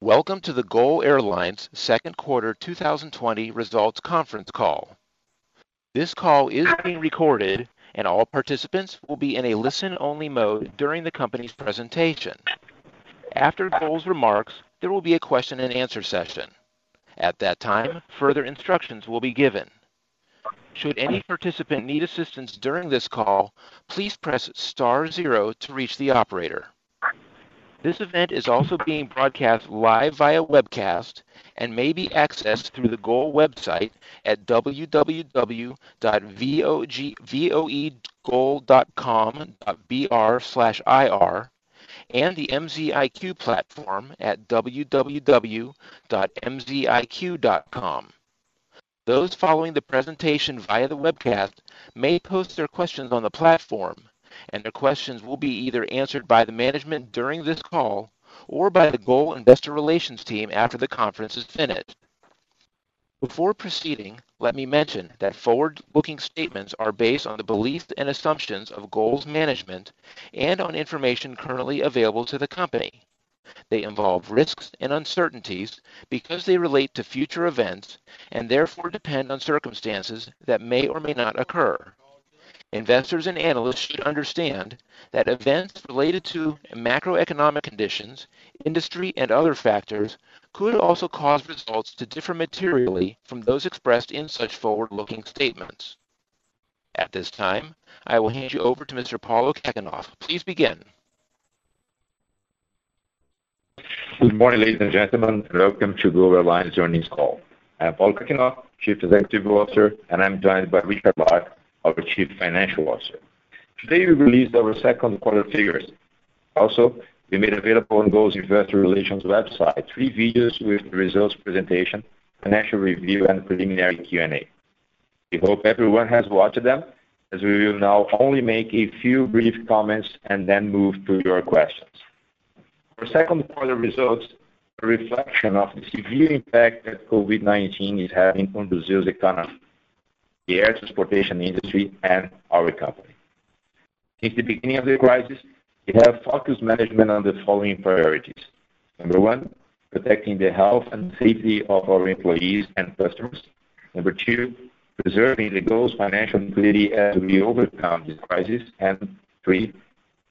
Welcome to the GOL Airlines second quarter 2020 results conference call. This call is being recorded, and all participants will be in a listen-only mode during the company's presentation. After GOL's remarks, there will be a question and answer session. At that time, further instructions will be given. Should any participant need assistance during this call, please press star zero to reach the operator. This event is also being broadcast live via webcast and may be accessed through the GOL website at www.voegol.com.br/ir and the MZiQ platform at www.mziq.com. Those following the presentation via the webcast may post their questions on the platform, and their questions will be either answered by the management during this call or by the GOL investor relations team after the conference is finished. Before proceeding, let me mention that forward-looking statements are based on the beliefs and assumptions of GOL's management and on information currently available to the company. They involve risks and uncertainties because they relate to future events and therefore depend on circumstances that may or may not occur. Investors and analysts should understand that events related to macroeconomic conditions, industry, and other factors could also cause results to differ materially from those expressed in such forward-looking statements. At this time, I will hand you over to Mr. Paulo Kakinoff. Please begin. Good morning, ladies and gentlemen, and welcome to GOL Airlines earnings call. I'm Paulo Kakinoff, Chief Executive Officer, and I'm joined by Richard Lark, our Chief Financial Officer. Today, we released our second quarter figures. Also, we made available on GOL's investor relations website three videos with the results presentation, financial review, and preliminary Q&A. We hope everyone has watched them, as we will now only make a few brief comments and then move to your questions. Our second quarter results are a reflection of the severe impact that COVID-19 is having on Brazil's economy, the air transportation industry, and our company. Since the beginning of the crisis, we have focused management on the following priorities. Number one, protecting the health and safety of our employees and customers. Number two, preserving the GOL's financial liquidity as we overcome this crisis. And Three,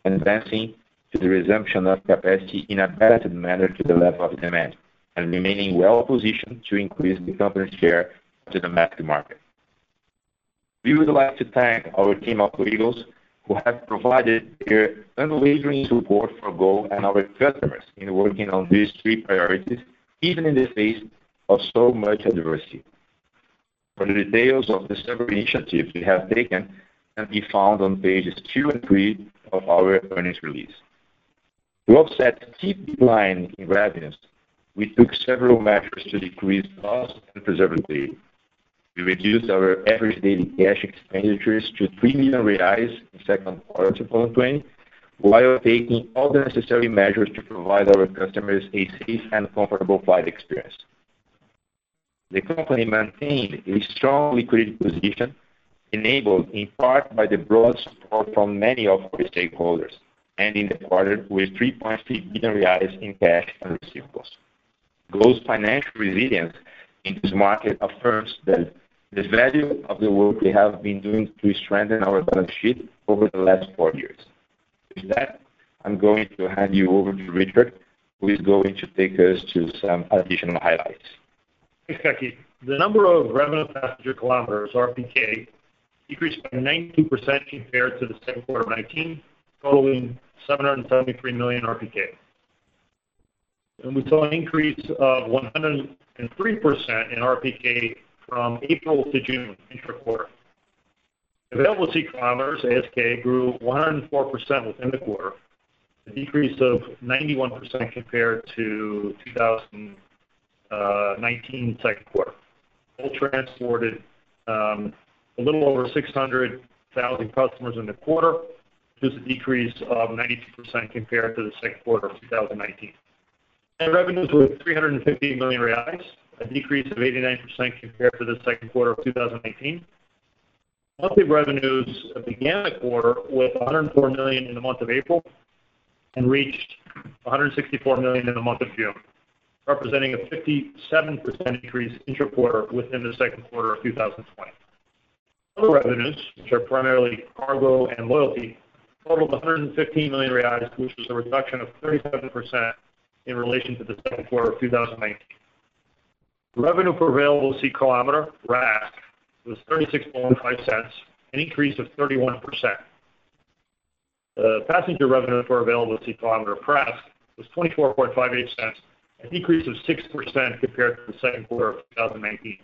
advancing to the resumption of capacity in a balanced manner to the level of demand and remaining well-positioned to increase the company's share to the domestic market. We would like to thank our team of Goals who have provided their unwavering support for GOL and our customers in working on these three priorities, even in the face of so much adversity. For the details of the several initiatives we have taken can be found on pages two and three of our earnings release. To offset the steep decline in revenues, we took several measures to decrease costs and preserve liquidity. We reduced our average daily cash expenditures to 3 million reais in second quarter 2020, while taking all the necessary measures to provide our customers a safe and comfortable flight experience. The company maintained a strong liquidity position, enabled in part by the broad support from many of our stakeholders, ending the quarter with 3.3 billion reais in cash and receivables. GOL's financial resilience in this market affirms the value of the work we have been doing to strengthen our balance sheet over the last four years. With that, I'm going to hand you over to Richard, who is going to take us to some additional highlights. Thanks, Kaki. The number of revenue passenger kilometers, RPK, decreased by 19% compared to the second quarter of 2019, totaling 773 million RPK. And we saw an increase of 103% in RPK from April to June intra-quarter. Available seat kilometers, ASK, grew 104% within the quarter, a decrease of 91% compared to 2019 second quarter. GOL transported um, a little over 600,000 customers in the quarter, which is a decrease of 92% compared to the second quarter of 2019. Net revenues were 350 million reais, a decrease of 89% compared to the second quarter of 2019. Monthly revenues began the quarter with 104 million in the month of April and reached 164 million in the month of June. representing a 57% increase intra-quarter within the second quarter of 2020. Other revenues, which are primarily cargo and loyalty, totaled 115 million reais, which was a reduction of 37% in relation to the second quarter of 2019. Revenue per available seat kilometer, RASK, was $0.365, an increase of 31%. The uh, passenger revenue per available seat kilometer, PRASK, was $0.2458, a decrease of 6% compared to the second quarter of 2019.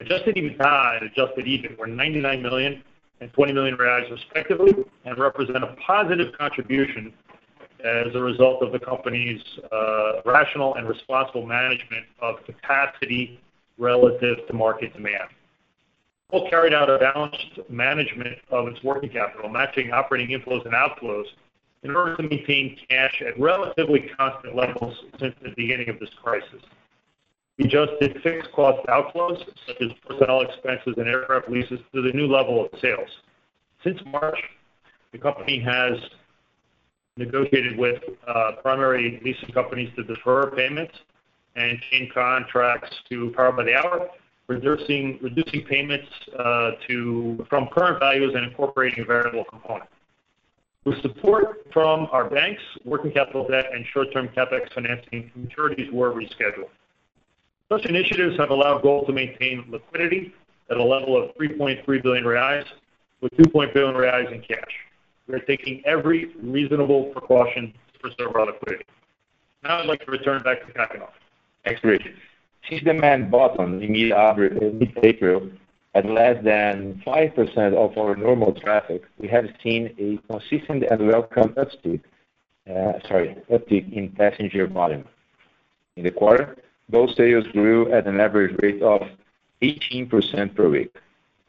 Adjusted EBITDA and adjusted EBIT were 99 million and 20 million reais respectively, and represent a positive contribution as a result of the company's uh, rational and responsible management of capacity relative to market demand. Azul carried out a balanced management of its working capital, matching operating inflows and outflows in order to maintain cash at relatively constant levels since the beginning of this crisis. We adjusted fixed cost outflows, such as personnel expenses and aircraft leases, to the new level of sales. Since March, the company has negotiated with uh, primary leasing companies to defer payments and change contracts to Power by the Hour, reducing payments uh, from current values and incorporating a variable component. With support from our banks, working capital debt and short-term CapEx financing maturities were rescheduled. Such initiatives have allowed GOL to maintain liquidity at a level of 3.3 billion reais, with 2 billion reais in cash. We are taking every reasonable precaution to preserve our liquidity. Now I'd like to return back to Kakinoff. Thanks, Rich. Since demand bottomed in mid-April at less than 5% of our normal traffic, we have seen a consistent and welcome uptick uh, in passenger volume. In the quarter, those sales grew at an average rate of 18% per week.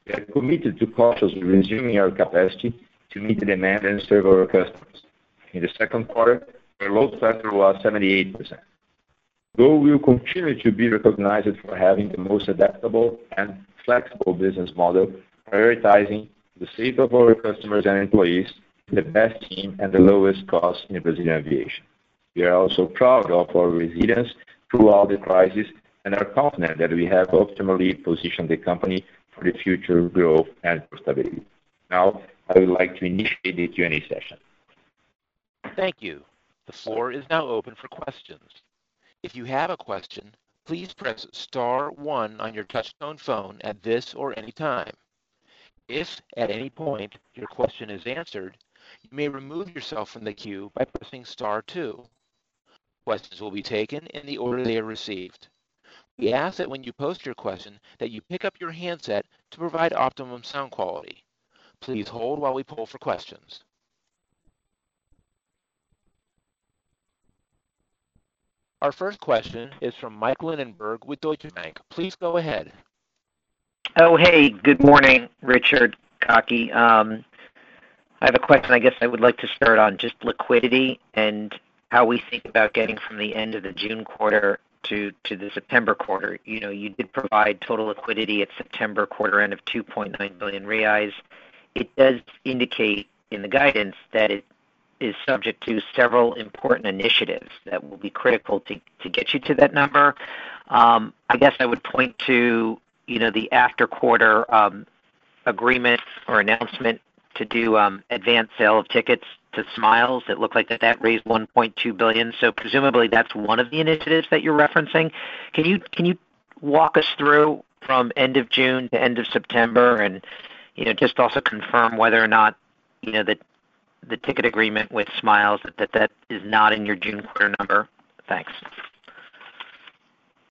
We are committed to cautiously resuming our capacity to meet the demand and serve our customers. In the second quarter, our load factor was 78%. GOL will continue to be recognized for having the most adaptable and flexible business model, prioritizing the safety of our customers and employees, the best team, and the lowest cost in Brazilian aviation. We are also proud of our resilience throughout the crisis and are confident that we have optimally positioned the company for the future growth and stability. Now, I would like to initiate the Q&A session. Thank you. The floor is now open for questions. If you have a question, please press star one on your touchtone phone at this or any time. If at any point your question is answered, you may remove yourself from the queue by pressing star two. Questions will be taken in the order they are received. We ask that when you post your question, that you pick up your handset to provide optimum sound quality. Please hold while we poll for questions. Our first question is from Mike Linenberg with Deutsche Bank. Please go ahead. Oh, hey, good morning, Richard, Kaki. Um, I have a question I guess I would like to start on just liquidity and how we think about getting from the end of the June quarter to the September quarter. You know, you did provide total liquidity at September quarter end of 2.9 billion reais. It does indicate in the guidance that it is subject to several important initiatives that will be critical to get you to that number. Um, I guess I would point to you know, the after quarter um, agreement or announcement to do um, advanced sale of tickets to Smiles. It looked like that raised 1.2 billion. So Presumably that's one of the initiatives that you're referencing. Can you walk us through from end of June to end of September and just also confirm whether or not you know, that the ticket agreement with Smiles, that that is not in your June quarter number? Thanks.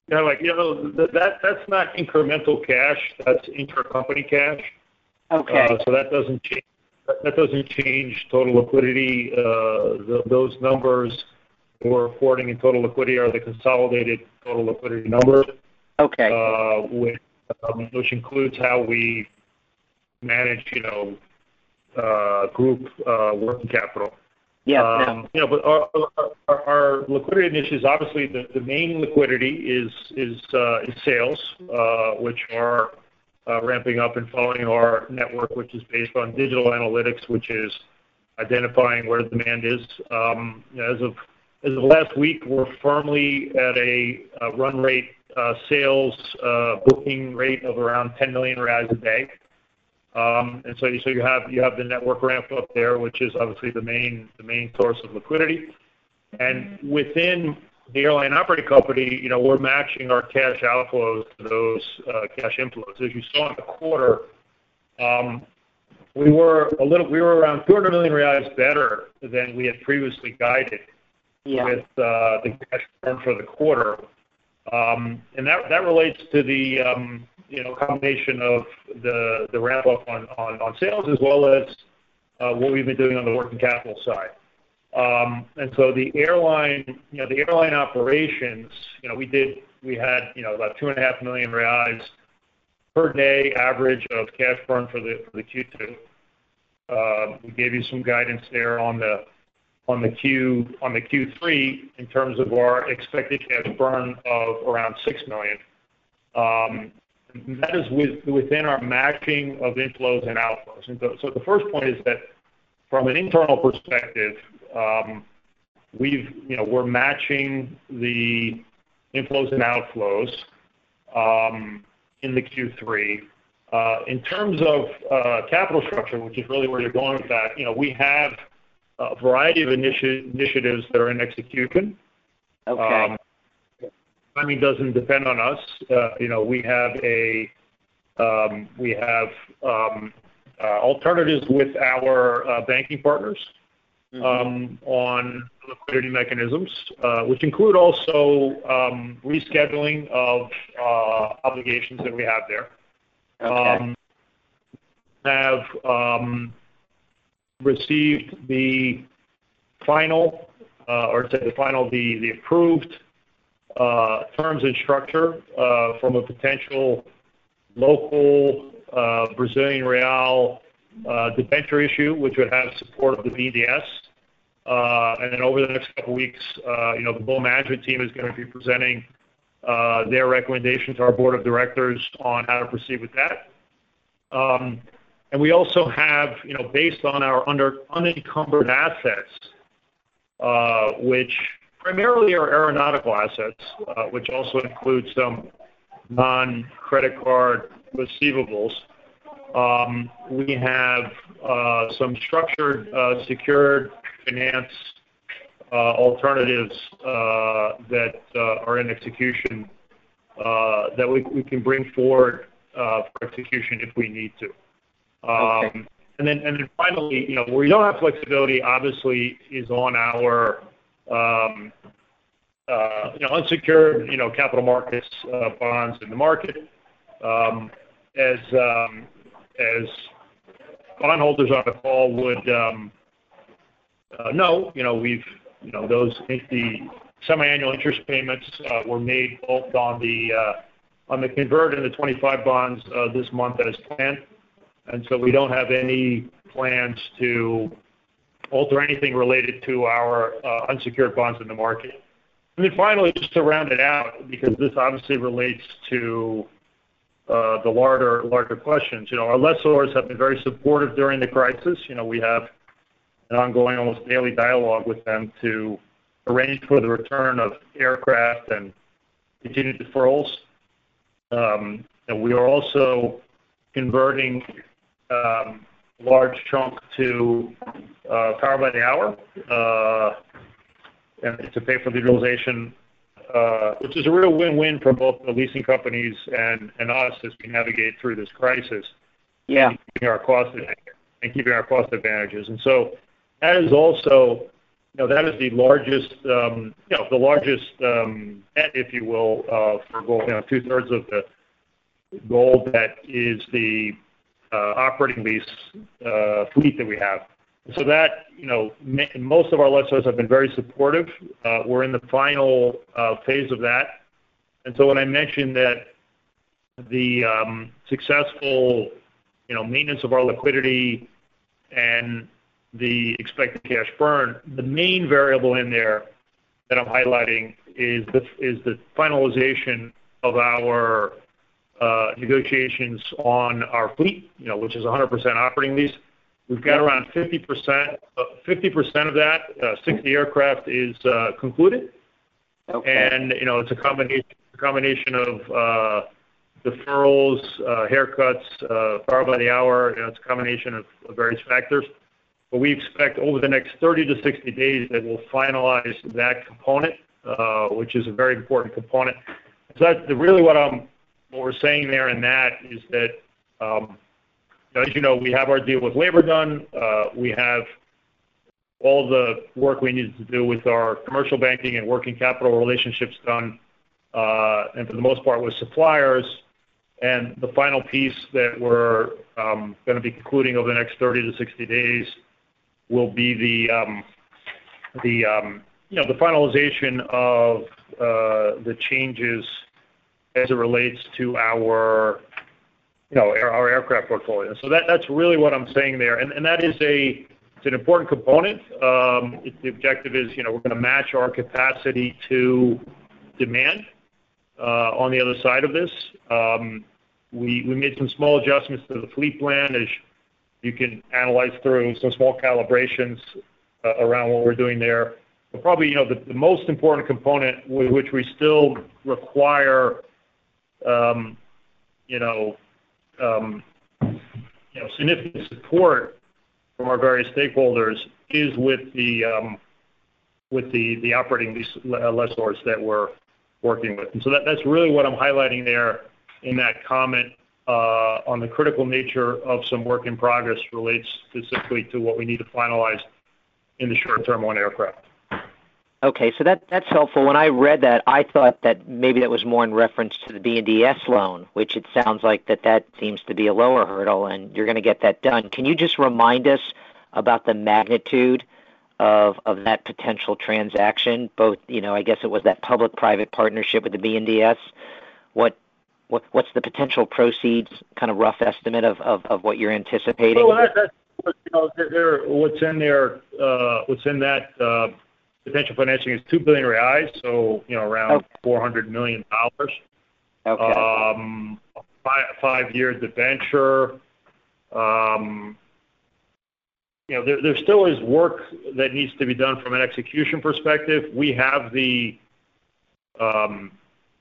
Yeah, like, you know, that that's not incremental cash. That's intercompany cash. Okay. Uh, so that doesn't change that doesn't change total liquidity. Uh, those numbers we're reporting in total liquidity are the consolidated total liquidity numbers. Okay. Uh, um, which includes how we manage you know, uh, group uh, working capital. Um, yeah. You know, But our liquidity initiatives, obviously, the the main liquidity is is uh is sales, uh, which are ramping up and following our network, which is based on digital analytics, which is identifying where demand is. Um, as of As of last week, we're firmly at a run rate sales booking rate of around 10 million reais a day. Um, and so you have the network ramp up there, which is obviously the main source of liquidity. And mm-hmm. within the airline operating company, you know, we're matching our cash outflows to those uh, cash inflows. As you saw in the quarter, um, we were around 200 million reais better than we had previously guided. Yeah. with uh, the cash burn for the quarter. Um, and that relates to the you know combination of the ramp up on sales as well as uh, what we've been doing on the working capital side. Um and so the airline you know the airline operations you know we did we had you know about 2.5 million reais per day average of cash burn for the Q2. Um, we gave you some guidance there on the Q3 in terms of our expected cash burn of around 6 million. Um, That is within our matching of inflows and outflows. And so the first point is that from an internal perspective, um, you know, we're matching the inflows and outflows um, in the Q3. Uh, in terms of uh, capital structure, which is really where you're going with that, you know, we have a variety of initiatives that are in execution. Okay. Um, Timing doesn't depend on us. Uh, you know, we have um, um, uh, alternatives with our uh, banking partners. Mm-hmm. Um, on liquidity mechanisms, which include also rescheduling of obligations that we have there. Okay. We have received the final, or say the final, the approved Uh, terms and structure uh, from a potential local uh, Brazilian real debenture issue, which would have support of the BNDES. Over the next couple of weeks, you know, the whole management team is gonna be presenting their recommendation to our board of directors on how to proceed with that. Um, and we also have, you know, based on our unencumbered assets, which primarily our aeronautical assets, uh, which also includes some non-credit card receivables. Um, we have uh, some structured uh, secured finance alternatives that are in execution that we can bring forward for execution if we need to. Okay. Um, finally, you know, where we don't have flexibility, obviously, is on our, Um, uh, you know, unsecured, you know, capital markets uh, bonds in the market. Um as um as bondholders on the call would um, uh, know, you know, we've, you know, those, the semiannual interest payments were made both on the uh on the convert and the 2025 bonds this month as planned. And so we don't have any plans to alter anything related to our uh, unsecured bonds in the market. And then finally, just to round it out, because this obviously relates to uh, the larger questions. You know, our lessors have been very supportive during the crisis. You know, we have an ongoing, almost daily dialogue with them to arrange for the return of aircraft and continued deferrals. Um and we are also converting um, large chunk to uh, power by the hour uh, and to pay for the utilization, uh, which is a real win-win for both the leasing companies and us as we navigate through this crisis. Yeah. Keeping our cost advantages. And so that is also, you know, that is the largest, um, you know, the largest um if you will, for GOL. You know, two-thirds of the GOL that is the Uh, operating lease uh, fleet that we have. So that, you know, most of our lessors have been very supportive. Uh, we're in the final phase of that. And so when I mentioned that the um, successful, you know, maintenance of our liquidity and the expected cash burn, the main variable in there that I'm highlighting is the finalization of our Uh, negotiations on our fleet, you know, which is 100% operating lease. We've got around 50% uh, of that, uh, 60 aircraft is concluded. Okay. You know, it's a combination of deferrals, haircuts, power by the hour. You know, it's a combination of various factors. But we expect over the next 30-60 days that we'll finalize that component, which is a very important component. So that's really what we're saying there in that is that, um, as you know, we have our deal with labor done. Uh, we have all the work we needed to do with our commercial banking and working capital relationships done, uh, and for the most part with suppliers. And the final piece that we're um, gonna be concluding over the next 30 to 60 days will be the um, finalization of uh, the changes as it relates to our you know, our aircraft portfolio. So that's really what I'm saying there. And that is an important component. Um, the objective is, you know, we're gonna match our capacity to demand uh, on the other side of this. Um, we made some small adjustments to the fleet plan, as you can analyze through some small calibrations uh, around what we're doing there. But probably, you know, the most important component with which we still require, Um, um, you know, significant support from our various stakeholders is with the um with the the operating lease uh, lessors that we're working with. And so that that's really what I'm highlighting there in that comment uh, on the critical nature of some work in progress relates specifically to what we need to finalize in the short term on aircraft. Okay. So that that's helpful. When I read that, I thought that maybe that was more in reference to the BNDES loan, which it sounds like that that seems to be a lower hurdle, and you're gonna get that done. Can you just remind us about the magnitude of of that potential transaction? Both, you know, I guess it was that public-private partnership with the BNDES. What's the potential proceeds, kind of rough estimate of of what you're anticipating? Well, that's you know, what's in there, uh, what's in that uh, potential financing is 2 billion reais, so you know, around $400 million. Okay. Um, Five-year debenture. Um, you know, there there still is work that needs to be done from an execution perspective. We have the, um,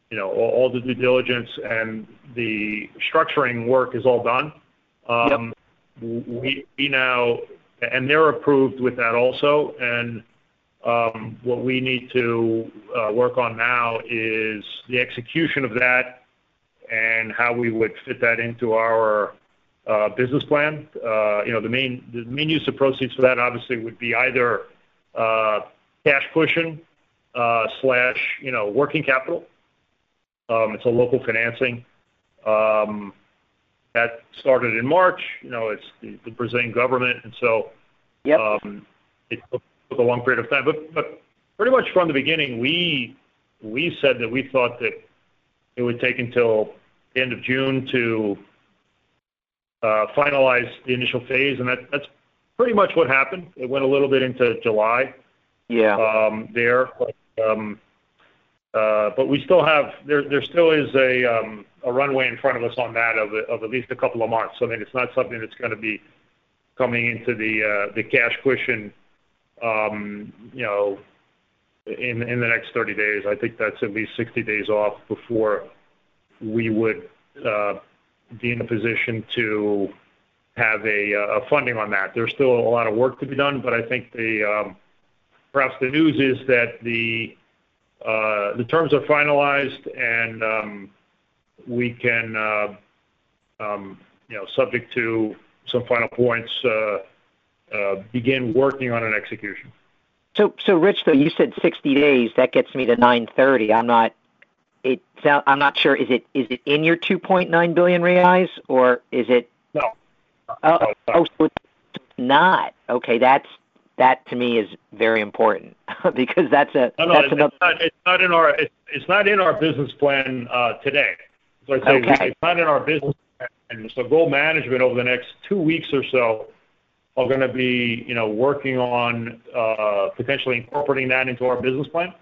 you know, all the due diligence and the structuring work is all done. Yep. We, we now, and they're approved with that also. Um, what we need to uh, work on now is the execution of that and how we would fit that into our uh, business plan. Uh, you know, the main use of proceeds for that obviously would be either cash cushion slash you know, working capital. Um, it's a local financing um, that started in March. You know, it's the Brazilian government. Yep. It took a long period of time. But pretty much from the beginning, we we said that we thought that it would take until the end of June to finalize the initial phase, and that that's pretty much what happened. It went a little bit into July. Yeah. Um there But um uh but we still have There there still is a a runway in front of us on that of at least a couple of months. I mean, it's not something that's gonna be coming into the uh the cash cushion, Um, you know, in the next 30 days. I think that's at least 60 days off before we would uh, be in a position to have uh, a funding on that. There's still a lot of work to be done, but I think um, perhaps the news is that the uh, terms are finalized and um, we can, you know, subject to some final points, Uh, begin working on an execution. So so Rich, though, you said 60 days, that gets me to 930. I'm not it sound I'm not sure. Is it is it in your 2.9 billion reais or is it? No. Oh, oh it's not. Okay. That's that to me is very important because that's a- No, no. It's not in our it's not in our business plan uh, today. Okay. It's not in our business plan. GOL management over the next two weeks or so are gonna be, you know, working on uh, potentially incorporating that into our business plan.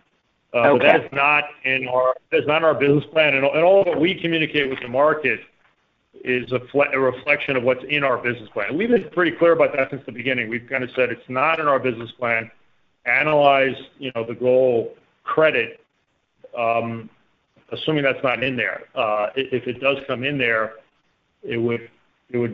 Uh, okay. That is not in our business plan. And all that we communicate with the market is a reflection of what's in our business plan. We've been pretty clear about that since the beginning. We've kind of said it's not in our business plan. Analyze, you know, the GOL credit, um, assuming that's not in there. Uh, if it does come in there, it would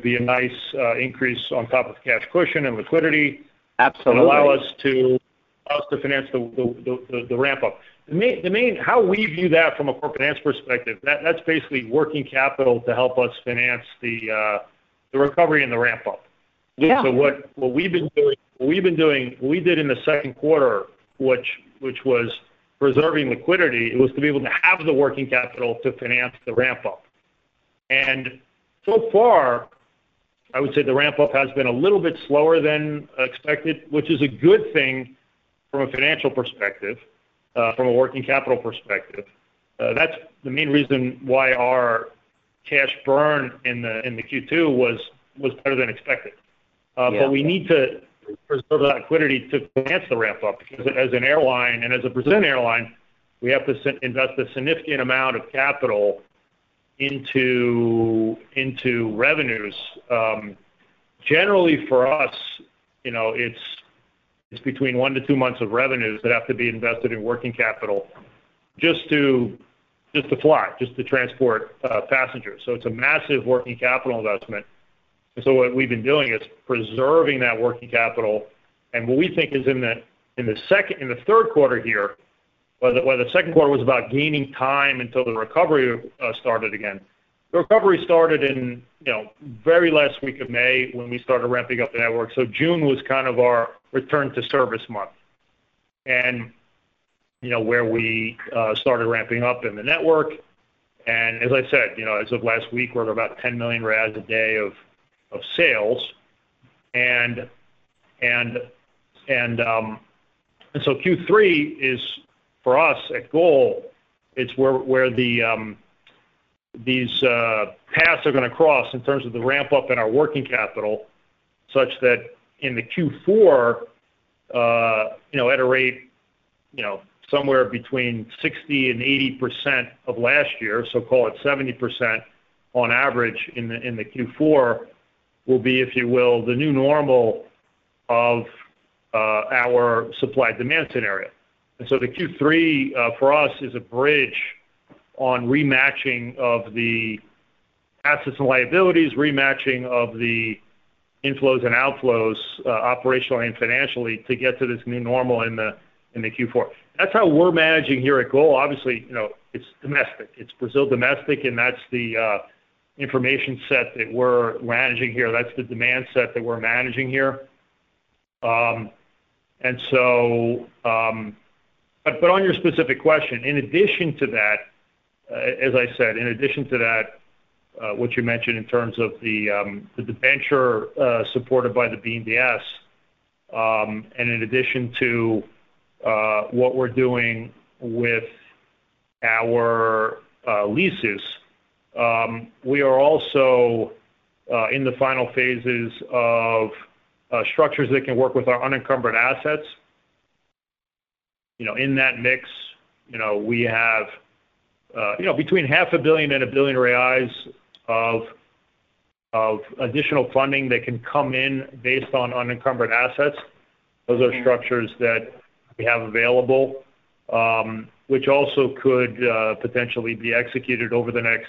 be a nice uh, increase on top of cash cushion and liquidity. Absolutely. And allow us to allow us to finance the ramp up. The main the main how we view that from a corporate finance perspective, that's basically working capital to help us finance the uh, recovery and the ramp up. Yeah. So, what we've been doing, what we did in the second quarter, which was preserving liquidity, it was to be able to have the working capital to finance the ramp up. So far, I would say the ramp up has been a little bit slower than expected, which is a good thing from a financial perspective, uh, from a working capital perspective. Uh, that's the main reason why our cash burn in the Q2 was better than expected. Uh, yeah. We need to preserve that liquidity to finance the ramp up because as an airline and as a Brazilian airline, we have to invest a significant amount of capital into revenues. Um, generally for us, you know, it's it's between one to two months of revenues that have to be invested in working capital just to just to fly, just to transport uh, passengers. So it's a massive working capital investment. What we've been doing is preserving that working capital. And what we think is in the third quarter here, where the second quarter was about gaining time until the recovery started again. The recovery started in, you know, very last week of May when we started ramping up the network. So June was kind of our return to service month. And you know, where we started ramping up in the network. And as I said, you know, as of last week, we're at about 10 million a day of sales. And and and um and so Q3 is for us at GOL, it's where where the um these uh, paths are gonna cross in terms of the ramp up in our working capital, such that in the Q4, uh, you know, at a rate, you know, somewhere between 60 and 80% of last year, so call it 70% on average in the in the Q4, will be, if you will, the new normal of uh, our supply demand scenario. And so the Q3 uh, for us is a bridge on rematching of the assets and liabilities, rematching of the inflows and outflows, uh, operationally and financially to get to this new normal in the Q4. That's how we're managing here at GOL. Obviously, you know, it's domestic. It's Brazil domestic, and that's the uh, information set that we're managing here. That's the demand set that we're managing here. Um, um, But on your specific question, in addition to that, uh, as I said, in addition to that, uh, what you mentioned in terms of the um, debenture uh, supported by the BNDES, um, and in addition to what we're doing with our leases, um, we are also in the final phases of structures that can work with our unencumbered assets. You know, in that mix, you know, we have uh, you know, between half a billion and 1 billion reais of of additional funding that can come in based on unencumbered assets. Those are mm-hmm. structures that we have available, um, which also could uh, potentially be executed over the next,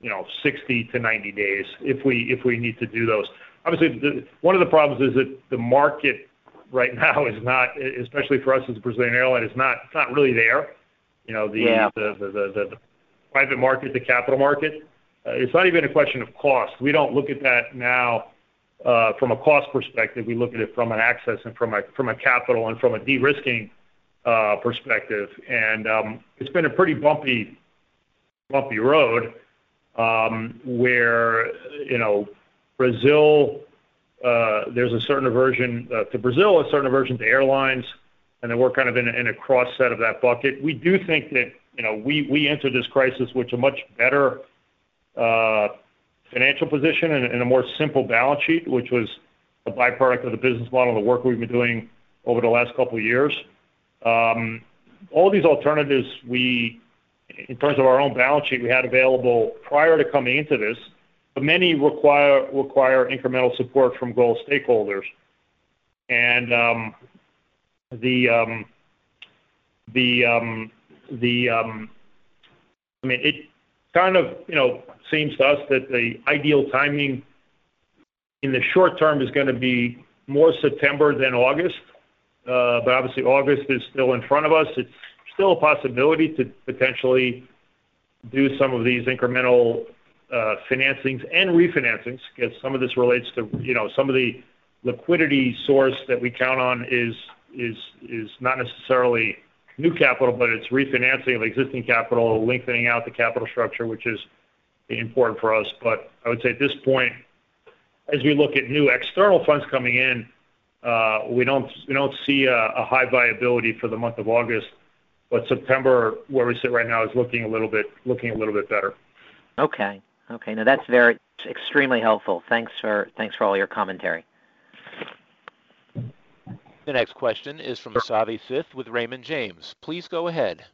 you know, 60-90 days if we if we need to do those. Obviously, one of the problems is that the market right now is not, especially for us as a Brazilian airline, it's not really there. You know, the Yeah. The private market, the capital market. Uh, it's not even a question of cost. We don't look at that now uh, from a cost perspective. We look at it from an access and from a capital and from a de-risking uh, perspective. And um it's been a pretty bumpy road, um, where you know, Brazil, Uh, there's a certain aversion uh, to Brazil, a certain aversion to airlines, and then we're kind of in a cross set of that bucket. We do think that, you know, we entered this crisis with a much better uh, financial position and a more simple balance sheet, which was a byproduct of the business model the work we've been doing over the last couple of years. Um, all these alternatives, we in terms of our own balance sheet, we had available prior to coming into this, but many require incremental support from GOL stakeholders. And um, the, um, um, I mean, it kind of, you know, seems to us that the ideal timing in the short term is gonna be more September than August. Uh but obviously August is still in front of us. It's still a possibility to potentially do some of these incremental Uh, financings and refinancings, because some of this relates to, you know, some of the liquidity source that we count on is not necessarily new capital, but it's refinancing of existing capital, lengthening out the capital structure, which is important for us. But I would say at this point, as we look at new external funds coming in, uh, we don't see a high viability for the month of August. But September, where we sit right now, is looking a little bit better. Okay. No, that's very extremely helpful. Thanks for all your commentary. The next question is from Savi Syth with Raymond James. Please go ahead.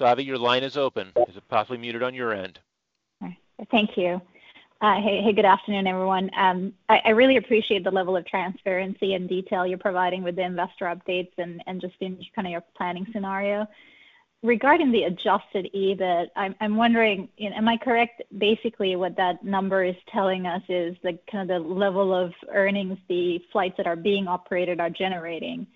Savi, your line is open. Is it possibly muted on your end? Thank you. Uh, hey, good afternoon, everyone. Um, I really appreciate the level of transparency and detail you're providing with the investor updates and just in kind of your planning scenario. Regarding the adjusted EBIT, I'm wondering, am I correct, basically what that number is telling us is the kind of the level of earnings the flights that are being operated are generating?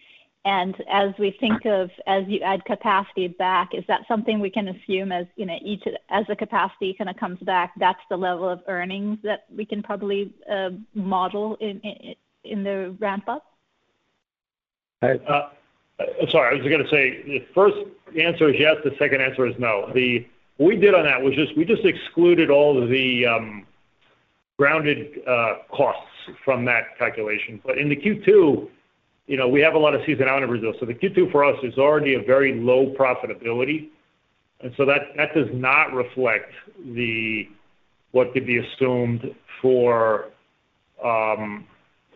And as we think of, as you add capacity back, is that something we can assume as, you know, each as the capacity kind of comes back, that's the level of earnings that we can probably uh, model in in the ramp up? Uh, sorry, I was gonna say, the first answer is yes, the second answer is no. What we did on that was just we just excluded all of the um, grounded uh, costs from that calculation. But in the Q2, you know, we have a lot of seasonality in Brazil. So the Q2 for us is already a very low profitability. And so that does not reflect what could be assumed for um,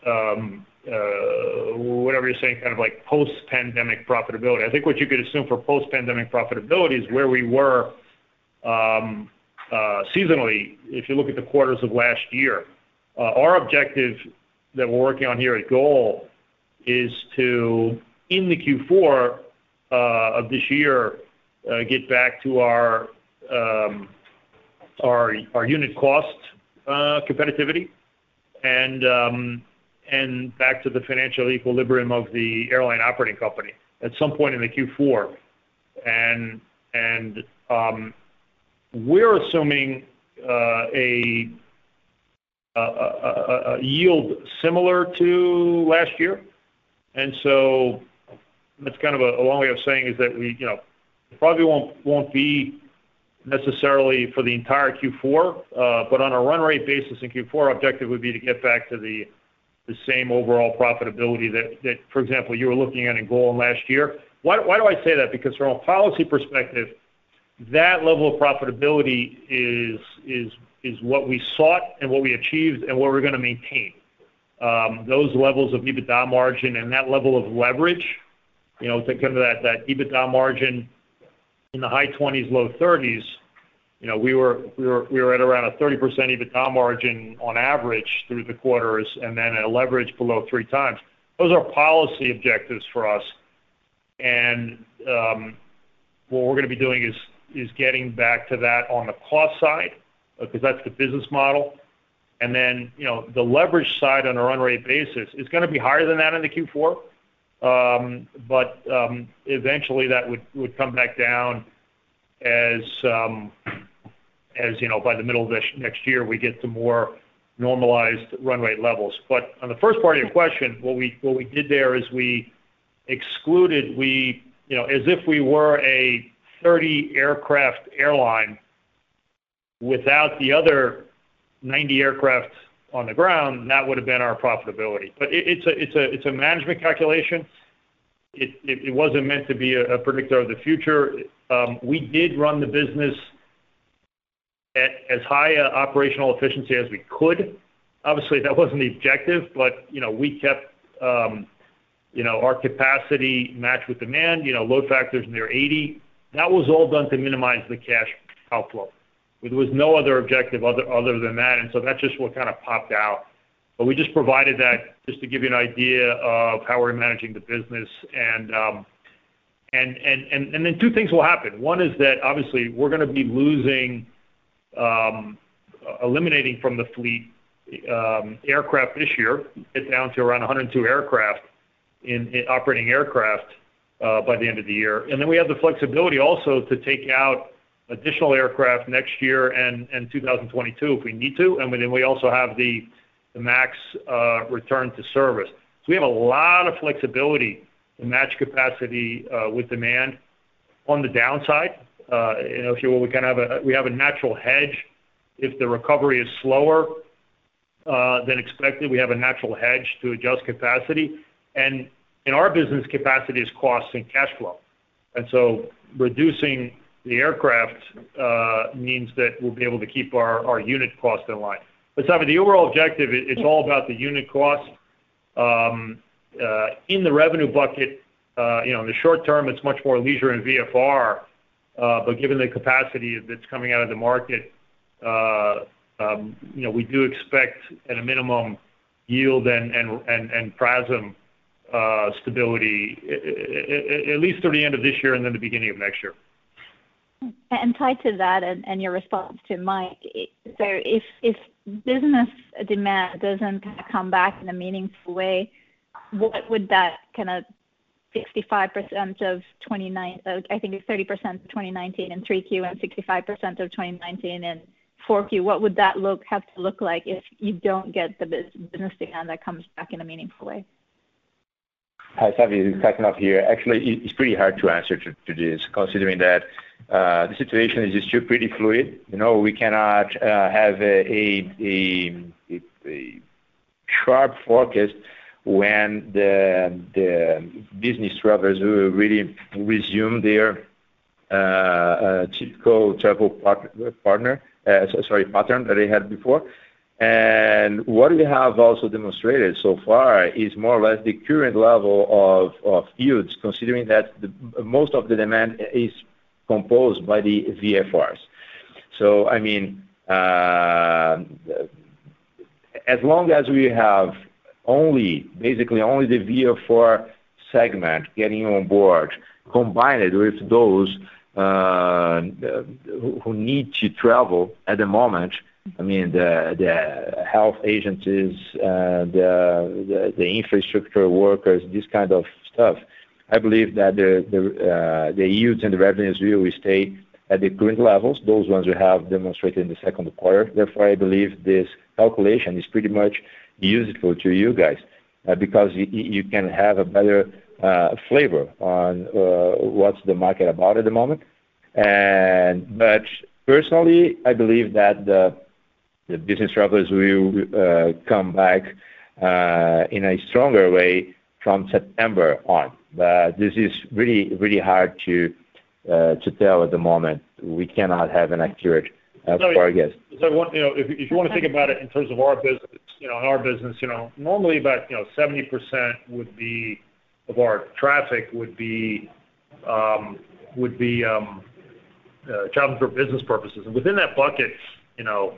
um, Uh, whatever you're saying, kind of like post-pandemic profitability. I think what you could assume for post-pandemic profitability is where we were um, uh, seasonally, if you look at the quarters of last year. Uh, our objective that we're working on here at GOL is to, in the Q4 of this year, get back to our um our our unit cost uh competitivity um, and back to the financial equilibrium of the airline operating company at some point in the Q4. And um, We're assuming uh, a yield similar to last year. And so that's kind of a long way of saying is that we, you know, probably won't won't be necessarily for the entire Q4, uh, but on a run rate basis in Q4, our objective would be to get back to the same overall profitability that, for example, you were looking at in GOL last year. Why do I say that? Because from a policy perspective, that level of profitability is is is what we sought and what we achieved and what we're gonna maintain. Um, those levels of EBITDA margin and that level of leverage, you know, think of that EBITDA margin in the high 20s, low 30s. You know, we were at around a 30% EBITDA margin on average through the quarters, and then a leverage below 3x. Those are policy objectives for us. And um what we're gonna be doing is getting back to that on the cost side, because that's the business model. And then, you know, the leverage side on a run rate basis is gonna be higher than that in the Q4. Um, um, eventually that would come back down as um, you know, by the middle of this next year, we get to more normalized run rate levels. On the first part of your question, what we what we did there is we excluded, we you know, as if we were a 30-aircraft airline without the other 90 aircraft on the ground, that would have been our profitability. But it's a it's a it's a management calculation. It it wasn't meant to be a predictor of the future. Um, we did run the business at as high operational efficiency as we could. Obviously, that wasn't the objective, but you know, we kept you know, our capacity matched with demand. You know, load factors near 80 That was all done to minimize the cash outflow. There was no other objective other than that, and so that's just what kind of popped out. But we just provided that just to give you an idea of how we're managing the business. And um and and and and then two things will happen. One is that obviously we're gonna be losing, Um, eliminating from the fleet, um, aircraft this year, get down to around 102 aircraft in operating aircraft uh, by the end of the year. And then we have the flexibility also to take out additional aircraft next year and and 2022 if we need to. And then we also have the MAX uh, return to service. So we have a lot of flexibility to match capacity uh, with demand. On the downside, Uh, if you will, we have a we have a natural hedge. If the recovery is slower uh, than expected, we have a natural hedge to adjust capacity. And in our business, capacity is cost and cash flow. And so reducing the aircraft uh, means that we'll be able to keep our unit cost in line. Savi, the overall objective, it's all about the unit cost. Um, in the revenue bucket, you know, in the short term, it's much more leisure and VFR. Uh, but given the capacity that's coming out of the market, uh, um, you know, we do expect at a minimum yield and PRASM uh, stability at least through the end of this year and then the beginning of next year. And tied to that and your response to Mike, so if if business demand doesn't come back in a meaningful way, what would that kind of 65% of 2019, uh, I think it's 30% of 2019 in 3Q and 65% of 2019 in 4Q, what would that look have to look like if you don't get the business demand that comes back in a meaningful way? Hi, Savi. Ian here. Actually, it's pretty hard to answer to this considering that uh, the situation is still pretty fluid. You know, we cannot uh, have a sharp forecast when the business travelers will really resume their uh, uh, typical travel partner, uh, sorry, pattern that they had before. And what we have also demonstrated so far is more or less the current level of yields, considering that most of the demand is composed by the VFRs. So I mean, as long as we have basically only the VFR segment getting on board, combined with those uh, who need to travel at the moment, I mean, the health agencies, uh, the infrastructure workers, this kind of stuff, I believe that uh, the yields and the revenues will stay at the current levels, those ones we have demonstrated in the second quarter. Therefore, I believe this calculation is pretty much useful to you guys, uh, because you can have a better uh, flavor on uh, what's the market about at the moment. And but personally, I believe that the business travelers will come back in a stronger way from September on. But this is really really hard to to tell at the moment. We cannot have an accurate forecast. You know, if you wanna think about it in terms of our business, you know, in our business, you know, normally about 70% would be of our traffic would be um, would be um, uh, traveling for business purposes. And within that bucket, you know,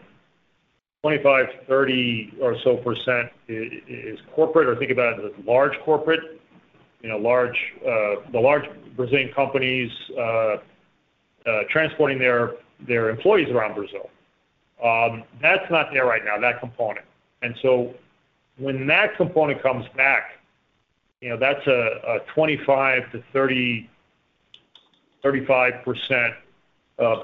25%-30% or so percent is corporate, or think about it as large corporate, you know, large uh, the large Brazilian companies uh, transporting their employees around Brazil. Um, That's not there right now, that component. And so when that component comes back, you know, that's a a 25 to 30, 35%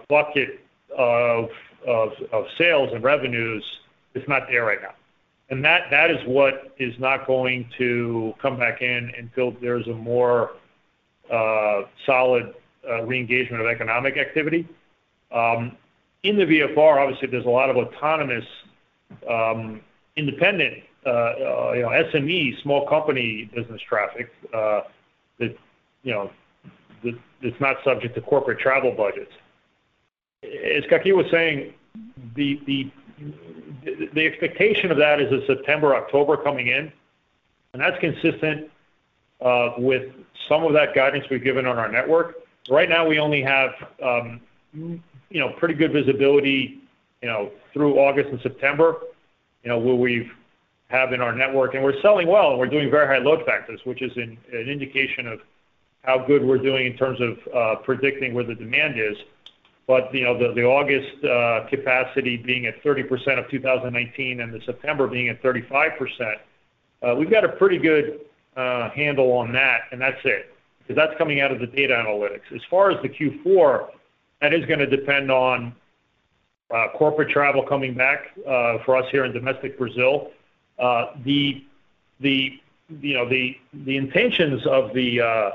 bucket of of, of sales and revenues that's not there right now. And that, that is what is not going to come back in until there's a more uh, solid re-engagement of economic activity. Um, in the VFR, obviously, there's a lot of autonomous, um, independent, uh, uh, you know, SME, small company business traffic, uh, that, you know, that's not subject to corporate travel budgets. As Ian was saying, the expectation of that is a September, October coming in, and that's consistent with some of that guidance we've given on our network. Right now, we only have, um, you know, pretty good visibility, you know, through August and September, you know, where we have in our network. And we're selling well, and we're doing very high load factors, which is an indication of how good we're doing in terms of uh, predicting where the demand is. But you know, the August uh, capacity being at 30% of 2019 and the September being at 35%, uh, we've got a pretty good handle on that, and that's it, because that's coming out of the data analytics. As far as the Q4, that is gonna depend on uh, corporate travel coming back uh, for us here in domestic Brazil. Uh the the you know the the intentions of the uh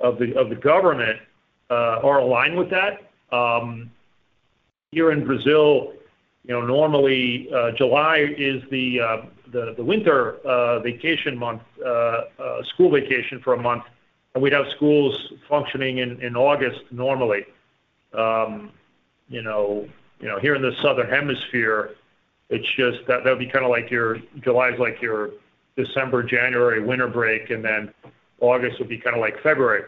of the of the government uh, are aligned with that. Um, here in Brazil, you know, normally July is the uh the winter vacation month, school vacation for a month, and we'd have schools functioning in in August normally. Um, you know, you know, here in the Southern Hemisphere, it's just that that would be kinda like your July is like your December, January winter break, and then August would be kinda like February.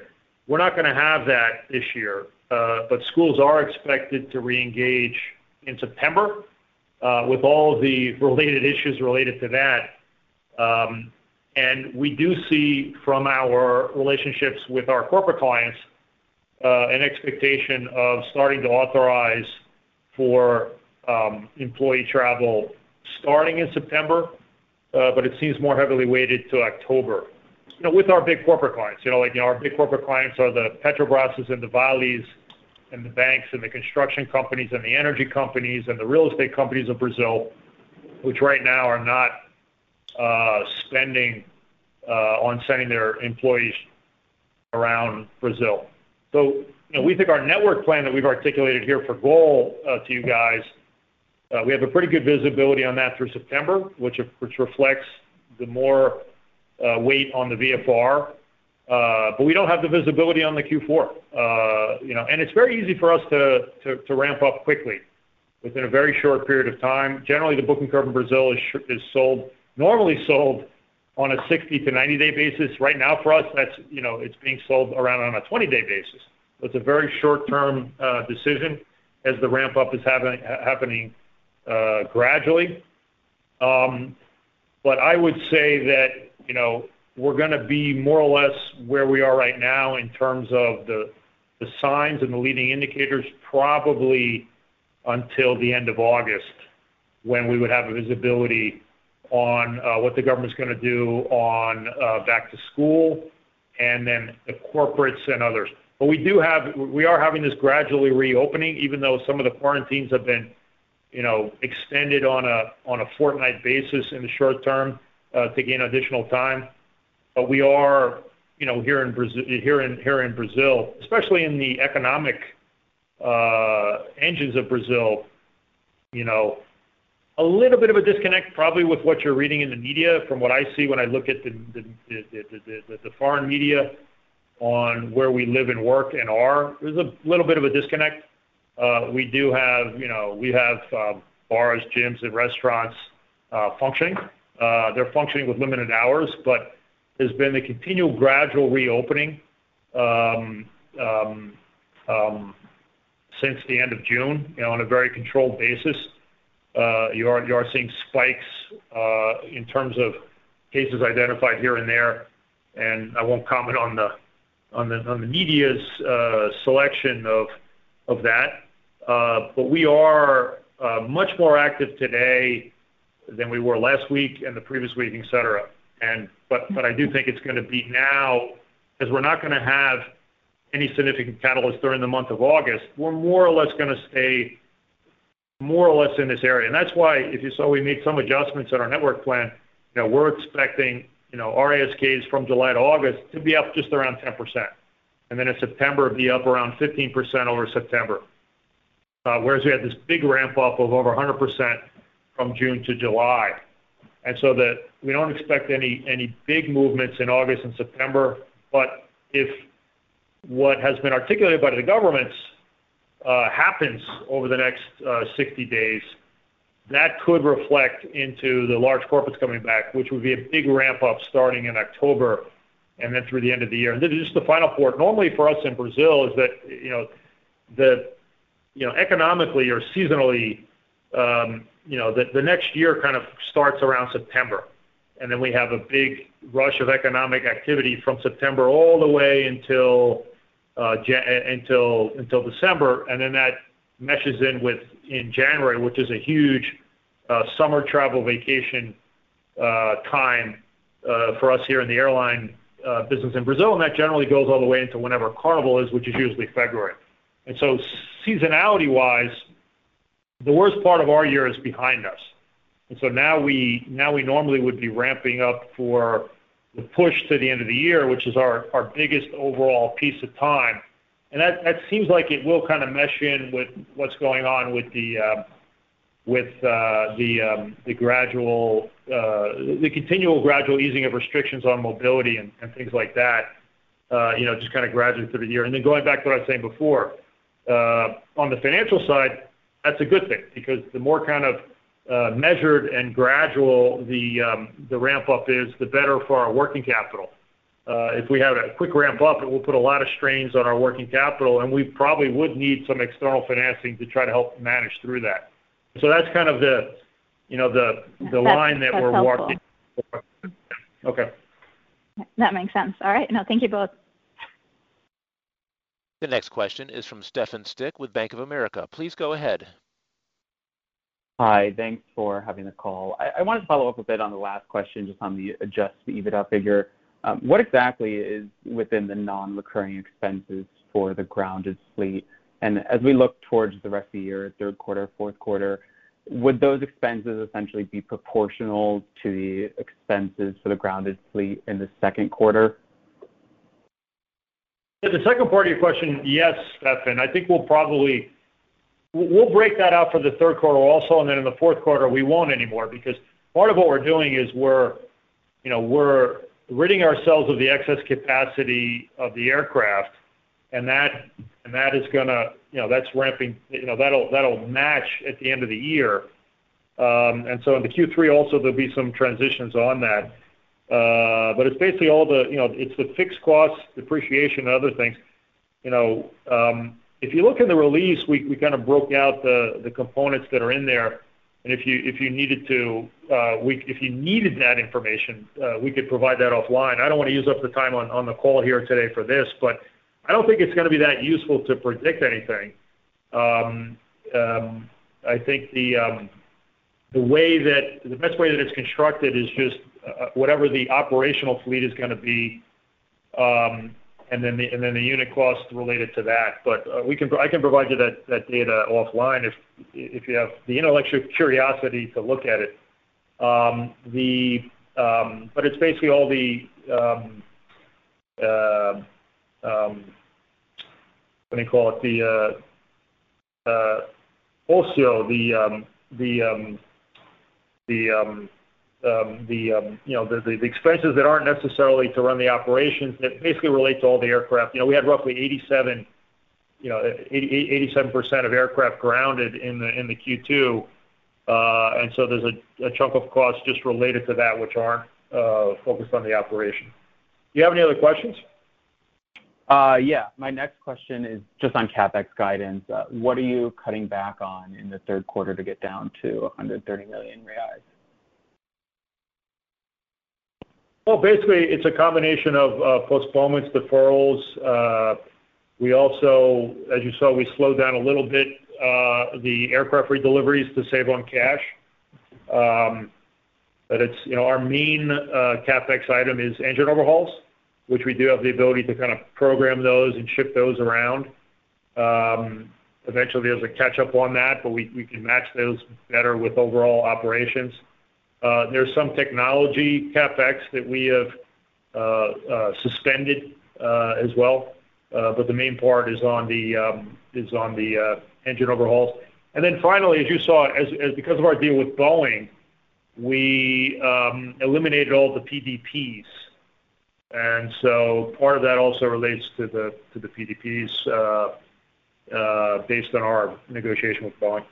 We're not gonna have that this year, uh, but schools are expected to reengage in September, uh, with all the related issues related to that. Um and we do see from our relationships with our corporate clients, Uh, an expectation of starting to authorize for um, employee travel starting in September, uh, but it seems more heavily weighted to October. You know, with our big corporate clients, you know, like, you know, our big corporate clients are the Petrobras and the Vales and the banks and the construction companies and the energy companies and the real estate companies of Brazil, which right now are not uh, spending on sending their employees around Brazil. So you know, we think our network plan that we've articulated here for GOL uh, to you guys, uh, we have a pretty good visibility on that through September, which reflects the more uh, weight on the VFR. Uh but we don't have the visibility on the Q4. You know, and it's very easy for us to ramp up quickly within a very short period of time. Generally, the booking curve in Brazil is sold, normally sold on a 60- to 90-day basis. Right now for us, that's, you know, it's being sold around on a 20-day basis. So it's a very short-term decision as the ramp up is happening gradually. Um but I would say that, you know, we're gonna be more or less where we are right now in terms of the signs and the leading indicators, probably until the end of August, when we would have a visibility on uh, what the government's gonna do on uh, back to school and then the corporates and others. But we are having this gradually reopening, even though some of the quarantines have been, you know, extended on a fortnight basis in the short term uh, to gain additional time. But we are, you know, here in Brazil, especially in the economic engines of Brazil, you know, a little bit of a disconnect probably with what you're reading in the media from what I see when I look at the the the foreign media on where we live and work and are. There's a little bit of a disconnect. Uh, we do have, you know, we have uh, bars, gyms, and restaurants uh, functioning. They're functioning with limited hours, but there's been a continual gradual reopening um, um, um, since the end of June, you know, on a very controlled basis. Uh, you are seeing spikes uh, in terms of cases identified here and there, and I won't comment on the media's uh, selection of that. Uh but we are much more active today than we were last week and the previous week, et cetera. But I do think it's gonna be now, 'cause we're not gonna have any significant catalyst during the month of August. We're more or less gonna stay more or less in this area. And that's why if you saw we made some adjustments in our network plan, you know, we're expecting, you know, our ASKs from July to August to be up just around 10%. And then in September, be up around 15% over September. Uh, whereas we had this big ramp up of over 100% from June to July. And so that we don't expect any any big movements in August and September. But if what has been articulated by the governments Uh, happens over the next uh, 60 days, that could reflect into the large corporates coming back, which would be a big ramp up starting in October. and then through the end of the year. Is just the final port. Normally for us in Brazil is that, you know, the, you know, economically or seasonally, um, you know, the next year kind of starts around September. And then we have a big rush of economic activity from September all the way until Uh, December, and then that meshes in with in January, which is a huge uh, summer travel vacation uh, time for us here in the airline business in Brazil, and that generally goes all the way into whenever Carnival is, which is usually February. And so Seasonality-wise, the worst part of our year is behind us. And so now we now we normally would be ramping up for the push to the end of the year, which is our biggest overall piece of time. And that seems like it will kind of mesh in with what's going on with the uh the um uh the continual gradual easing of restrictions on mobility and things like that, you know, just kind of gradually through the year. And then going back to what I was saying before, on the financial side, that's a good thing because the more kind of Uh, measured and gradual um, the ramp up is, the better for our working capital. Uh, if we have a quick ramp up, it will put a lot of strains on our working capital, and we probably would need some external financing to try to help manage through that. So that's kind of the, you know, the line that we're walking. That's helpful. Okay. That makes sense. All right. No, thank you both. The next question is from Stefan Styk with Bank of America. Please go ahead. Hi. Thanks for having the call. I wanted to follow up a bit on the last question just on the adjusted EBITDA figure. Um, what exactly is within the non-recurring expenses for the grounded fleet? And as we look towards the rest of the year, third quarter, fourth quarter, would those expenses essentially be proportional to the expenses for the grounded fleet in the second quarter? The second part of your question, yes, Stefan. I think we'll probably break that out for the third quarter also, and then in the fourth quarter, we won't anymore because part of what we're doing is we're, you know, we're ridding ourselves of the excess capacity of the aircraft, and that and that is gonna, you know, that's ramping. You know, that'll that'll match at the end of the year. Um and so in the Q3 also, there'll be some transitions on that. Uh but it's basically all the, you know, it's the fixed costs, depreciation, and other things. You know, if you look in the release, we kind of broke out the components that are in there. And if you uh, needed that information, uh, we could provide that offline. I don't wanna use up the time on the call here today for this, but I don't think it's gonna be that useful to predict anything. Um, um, I think um, the best way that it's constructed is just uh, whatever the operational fleet is gonna be, and then the unit cost related to that. But uh, I can provide you that data offline if you have the intellectual curiosity to look at it. Um, um, but it's basically all the um, uh, what do you call it? The uh uh also the Um, um, expenses that aren't necessarily to run the operations that basically relate to all the aircraft. You know, we had roughly 87% of aircraft grounded in the in the Q2. Uh, there's a chunk of costs just related to that which aren't uh, focused on the operation. Do you have any other questions? Uh, yeah. My next question is just on CapEx guidance. What are you cutting back on in the third quarter to get down to 130 million reais? Well, basically, it's a combination of uh, postponements, deferrals. Uh, we also, as you saw, we slowed down a little bit uh, the aircraft redeliveries to save on cash. Um but it's, you know, our main CapEx item is engine overhauls, which we do have the ability to kind of program those and ship those around. Um, eventually, there's a catch-up on that, but we can match those better with overall operations. Uh, there's some technology CapEx that we have uh, uh, suspended as well. Uh but the main part is on the um is on the uh engine overhauls. And then finally, as you saw, because of our deal with Boeing, we um, eliminated all the PDPs. And so part of that also relates to the to the PDPs based on our negotiation with Boeing.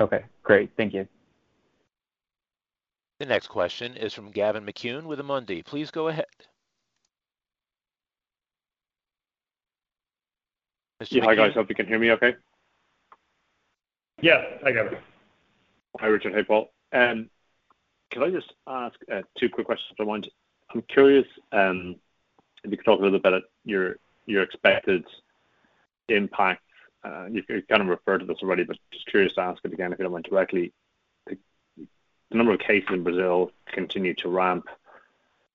Okay, great. Thank you. The next question is from Gavin McCune with Amundi. Please go ahead. Yeah. Hi, guys. Hope you can hear me okay. Yeah. Hi, Gavin. Hi, Richard. Hey, Paul. Um, can I just ask uh, two quick questions if I might? I'm curious um, if you could talk a little bit about your expected impact. Uh, you kind of referred to this already, but just curious to ask it again, if you don't mind directly, the number of cases in Brazil continue to ramp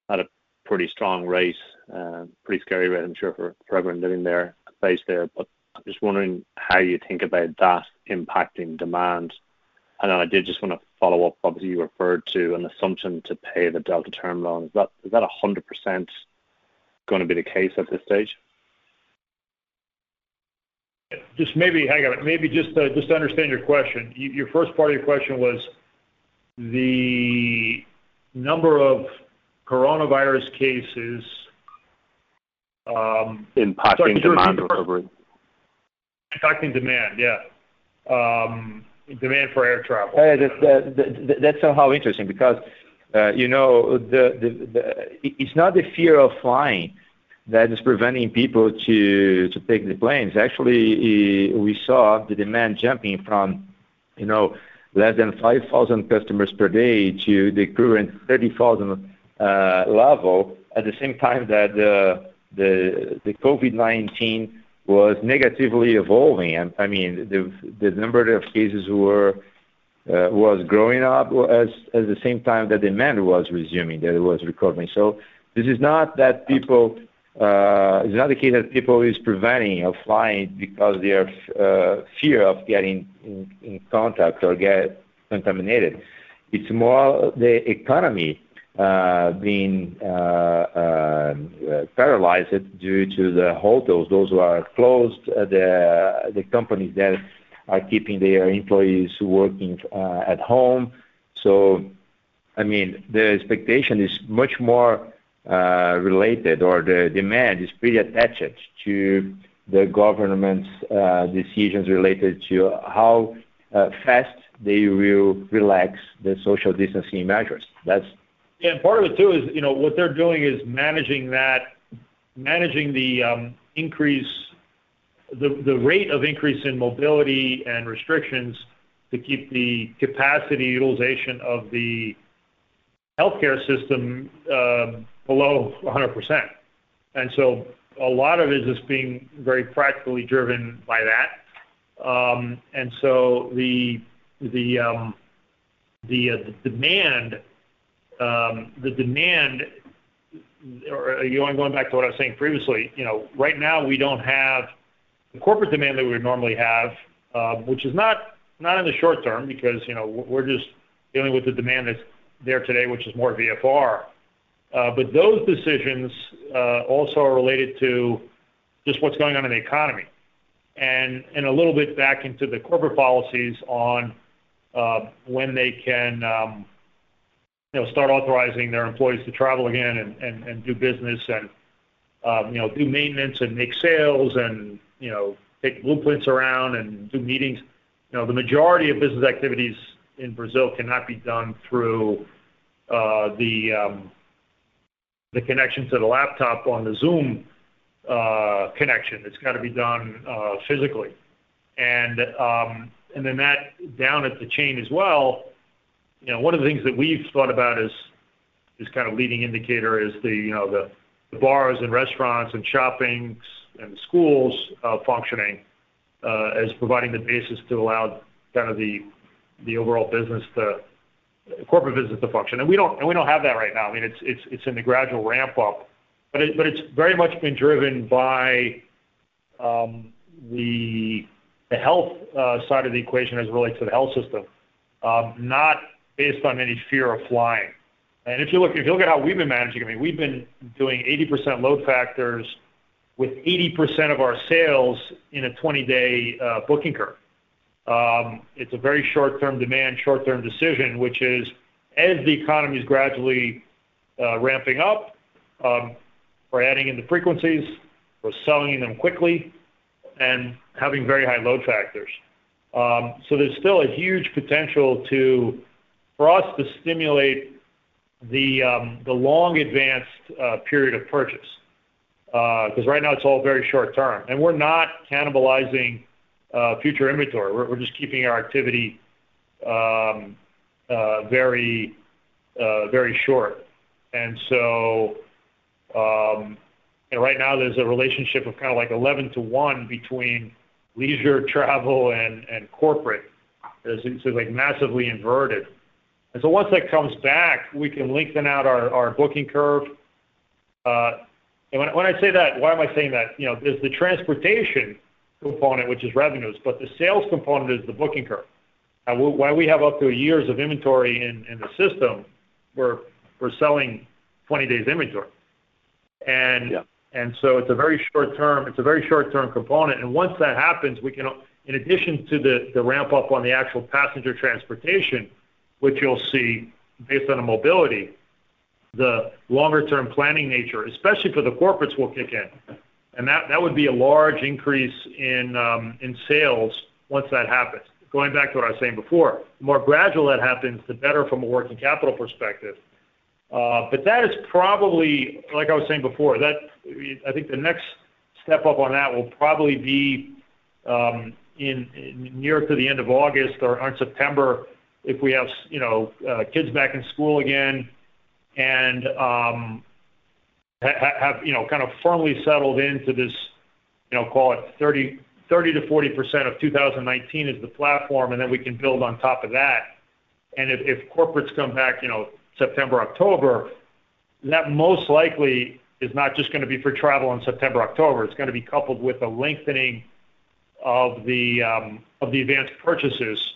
at a pretty strong rate, uh, pretty scary rate, I'm sure, for everyone living there, based there. But I'm just wondering how you think about that impacting demand. And then I did just wanna follow up. Obviously, you referred to an assumption to pay the Delta term loan. Is that 100% gonna be the case at this stage? Just maybe, hang on. Maybe just uh, to understand your question. Your first part of your question was the number of coronavirus cases. Um, Impacting demand recovery. Impacting demand, yeah. Um, demand for air travel. That's somehow interesting because, uh, you know, it's not the fear of flying that is preventing people to take the planes. Actually, we saw the demand jumping from, you know, less than 5,000 customers per day to the current 30,000 uh, level at the same time that uh, the COVID-19 was negatively evolving. I mean, the number of cases uh, was growing up at the same time the demand was resuming, that it was recovering. So this is not that people, Uh, it's not the case that people is preventing of flying because they are uh, fear of getting in contact or get contaminated. It's more the economy uh, being paralyzed due to the hotels. Those who are closed, the companies that are keeping their employees working at home. So I mean, the expectation is much more Uh, related or the demand is pretty attached to the government's uh, decisions related to how uh, fast they will relax the social distancing measures. That's Yeah, part of it too is, you know, what they're doing is managing that managing the um increase the rate of increase in mobility and restrictions to keep the capacity utilization of the healthcare system um, below 100%. And so a lot of it is just being very practically driven by that. Um and so the the um, uh, demand um, the demand, or uh, going back to what I was saying previously, you know, right now we don't have the corporate demand that we would normally have, um, which is not in the short term because, you know, we're just dealing with the demand that's there today, which is more VFR. Uh, but those decisions uh, also are related to just what's going on in the economy and a little bit back into the corporate policies on uh, when they can, um, you know, start authorizing their employees to travel again and do business and, um, you know, do maintenance and make sales and, you know, take blueprints around and do meetings. You know, the majority of business activities in Brazil cannot be done through the um, connection to the laptop on the Zoom uh, connection. It's gotta be done uh, physically. Um, and then that down at the chain as well, you know, one of the things that we've thought about as kind of leading indicator is the, you know, the bars and restaurants and shoppings and schools uh, functioning as providing the basis to allow kind of the overall business to corporate business to function. And we don't and we don't have that right now. I mean, it's it's it's in the gradual ramp up, but it but it's very much been driven by um the the health uh, side of the equation as it relates to the health system, um, not based on any fear of flying. And if you look if you look at how we've been managing, I mean, we've been doing 80% load factors with 80% of our sales in a 20-day uh, booking curve. Um, it's a very short-term demand, short-term decision, which is as the economy is gradually uh, ramping up, um, we're adding in the frequencies, we're selling them quickly and having very high load factors. Um so there's still a huge potential to for us to stimulate the um the long advanced uh, period of purchase. Uh, because right now it's all very short term. And we're not cannibalizing future inventory. We're just keeping our activity very uh very short. And so um right now there's a relationship of kind of like 11 to 1 between leisure travel and corporate. It's like massively inverted. And so once that comes back, we can lengthen out our booking curve. Uh when I say that, why am I saying that? You know, there's the transportation component, which is revenues, but the sales component is the booking curve. While we have up to year's of inventory in the system, we're selling 20 days inventory. Yeah. It's a very short-term it's a very short term component. And once that happens, we can, in addition to the ramp up on the actual passenger transportation, which you'll see based on the mobility, the longer term planning nature, especially for the corporates, will kick in. And that that would be a large increase in um in sales once that happens. Going back to what I was saying before, the more gradual that happens, the better from a working capital perspective. Uh but that is probably, like I was saying before, that I think the next step up on that will probably be in near to the end of August or on September if we have, you know, kids back in school again and have, you know, kind of firmly settled into this, you know, call it 30%-40% of 2019 is the platform, and then we can build on top of that. And if corporates come back, you know, September, October, that most likely is not just gonna be for travel in September, October. It's gonna be coupled with a lengthening of the um of the advanced purchases,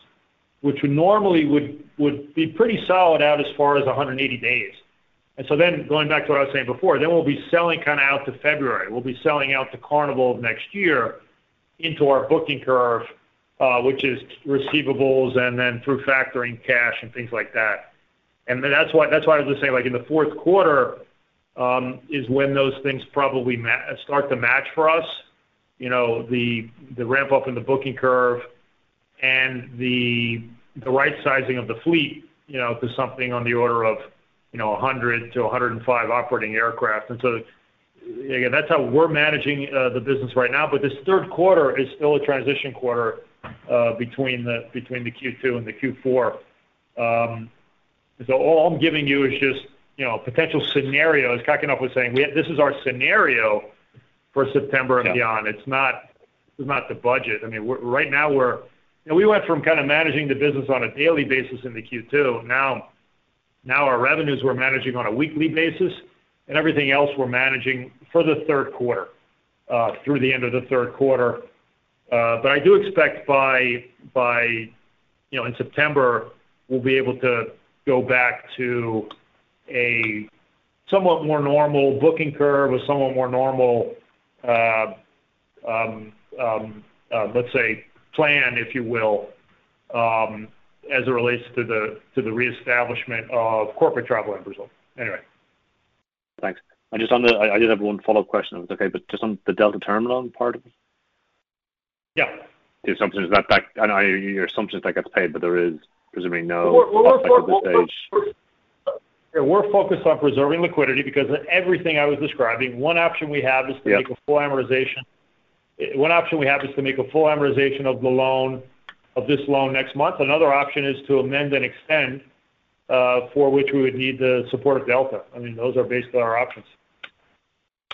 which would normally would would be pretty solid out as far as 180 days. And so then going back to what I was saying before, then we'll be selling kind of out to February. We'll be selling out to Carnival of next year into our booking curve, uh, which is receivables and then through factoring cash and things like that. And that's why I was just saying, like in the fourth quarter, um, is when those things probably start to match for us. You know, the the ramp up in the booking curve and the the right sizing of the fleet, you know, to something on the order of, you know, 100 to 105 operating aircraft. And so, again, that's how we're managing the business right now. But this third quarter is still a transition quarter uh between the between the Q2 and the Q4. So All I'm giving you is just, you know, potential scenarios. As Kakinoff was saying, this is our scenario for September and beyond. It's not the budget. I mean, right now we're. You know, we went from kind of managing the business on a daily basis in the Q2. Now our revenues we're managing on a weekly basis, and everything else we're managing for the third quarter uh, through the end of the third quarter. Uh but I do expect by by you know, in September, we'll be able to go back to a somewhat more normal booking curve, a somewhat more normal, uh, um, um, um, let's say, plan, if you will, as it relates to the to the reestablishment of corporate travel in Brazil. Anyway. Thanks. I just on the I did have one follow-up question, if it's okay, but just on the Delta term loan part of it. Yeah. The assumption is that I know your assumption is that gets paid, but there is presumably no at this stage. We're focused on preserving liquidity because of everything I was describing. One option we have is to make a full amortization. One option we have is to make a full amortization of the loan, of this loan next month. Another option is to amend and extend, uh, for which we would need the support of Delta. I mean, those are basically our options.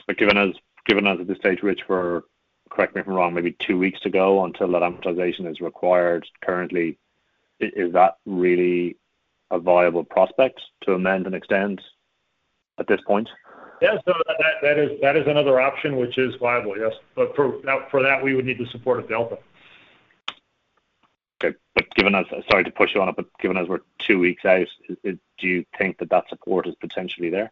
But given us given as at this stage, Rich, we're, correct me if I'm wrong, maybe two weeks to go until that amortization is required currently, is that really a viable prospect to amend and extend at this point? Yes. So that that is another option which is viable, yes. But for that, we would need the support of Delta. Okay. Given as, sorry to push you on it, but given as we're two weeks out, do you think that that support is potentially there?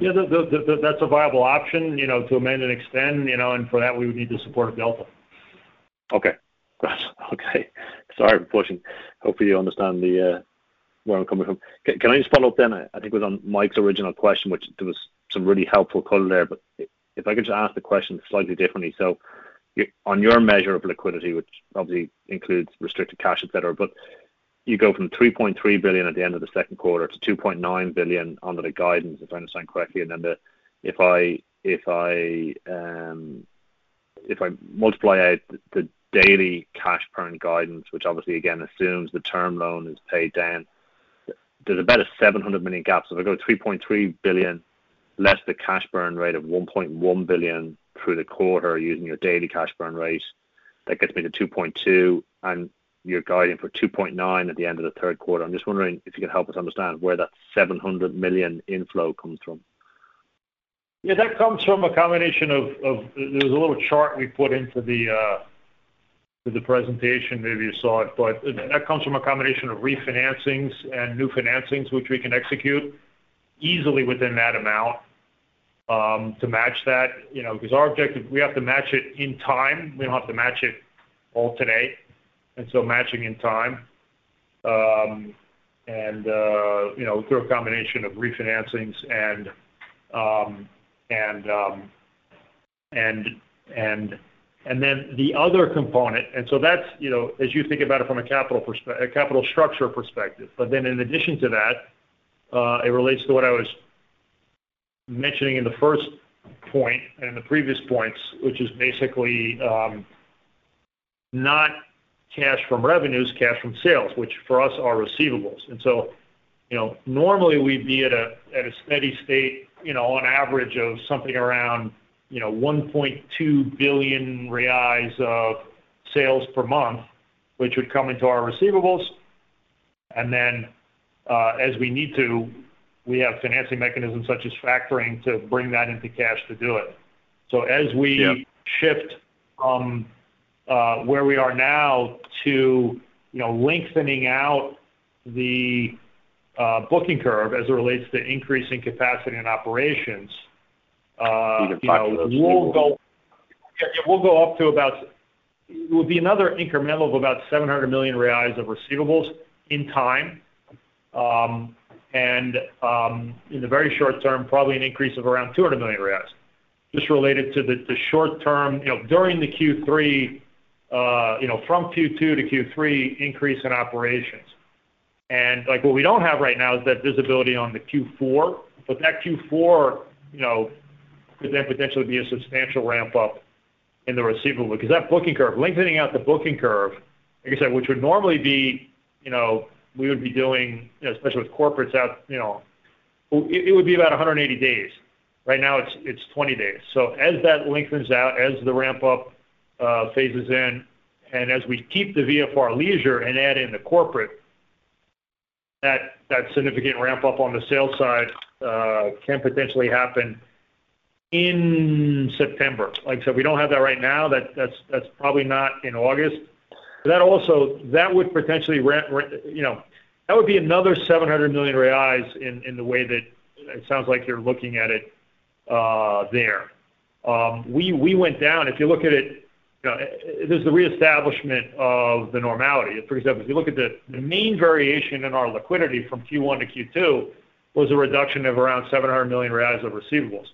Yeah. That's a viable option, you know, to amend and extend, you know, and for that, we would need the support of Delta. Okay. Okay. Sorry for pushing. Hopefully you understand the uh, where I'm coming from. Can I just follow up then? I think it was on Mike's original question, which there was some really helpful color there, but if I could just ask the question slightly differently. On your measure of liquidity, which obviously includes restricted cash, et cetera, but you go from 3.3 billion at the end of the second quarter to 2.9 billion under the guidance, if I understand correctly, and then the if I um, multiply out the daily cash burn guidance, which obviously again assumes the term loan is paid down, there's about a 700 million gap. If I go 3.3 billion less the cash burn rate of $1.1 billion through the quarter using your daily cash burn rate, that gets me to $2.2 billion, and you're guiding for $2.9 billion at the end of the third quarter. I'm just wondering if you could help us understand where that 700 million inflow comes from. Yeah, that comes from a combination of. There was a little chart we put into the uh the presentation, maybe you saw it, but that comes from a combination of refinancings and new financings, which we can execute easily within that amount, to match that. You know, because our objective, we have to match it in time. We don't have to match it all today. And so matching in time, and you know, through a combination of refinancings and um and um and and and then the other component. And so that's, you know, as you think about it from a capital perspective a capital structure perspective. But then in addition to that, it relates to what I was mentioning in the first point and the previous points, which is basically not cash from revenues, cash from sales, which for us are receivables. And so you know, normally we'd be at a at a steady state, you know, on average of something around, you know, 1.2 billion reais of sales per month, which would come into our receivables. And then uh as we need to, we have financing mechanisms such as factoring to bring that into cash to do it. So as we Yeah. shift from uh, where we are now to, you know, lengthening out the uh, booking curve as it relates to increasing capacity and operations, uh you know, we'll go up to about. It will be another incremental of about 700 million reais of receivables in time. Um, And um, in the very short term, probably an increase of around 200 million reais, just related to the short term, you know, during the Q3, uh, you know, from Q2 to Q3 increase in operations. And like, what we don't have right now is that visibility on the Q4, but that Q4, you know, could then potentially be a substantial ramp up in the receivable. Because that booking curve, lengthening out the booking curve, like I said, which would normally be, you know, we would be doing, you know, especially with corporates out, you know, it would be about 180 days. Right now it's 20 days. So as that lengthens out, as the ramp up uh, phases in, and as we keep the VFR leisure and add in the corporate, that significant ramp up on the sales side uh, can potentially happen in September. Like I said, we don't have that right now. That's probably not in August. That also would potentially, you know, that would be another 700 million reais in the way that it sounds like you're looking at it there. Um we we went down. If you look at it, there's the reestablishment of the normality. For example, if you look at the the main variation in our liquidity from Q1 to Q2 was a reduction of around 700 million reais of receivables.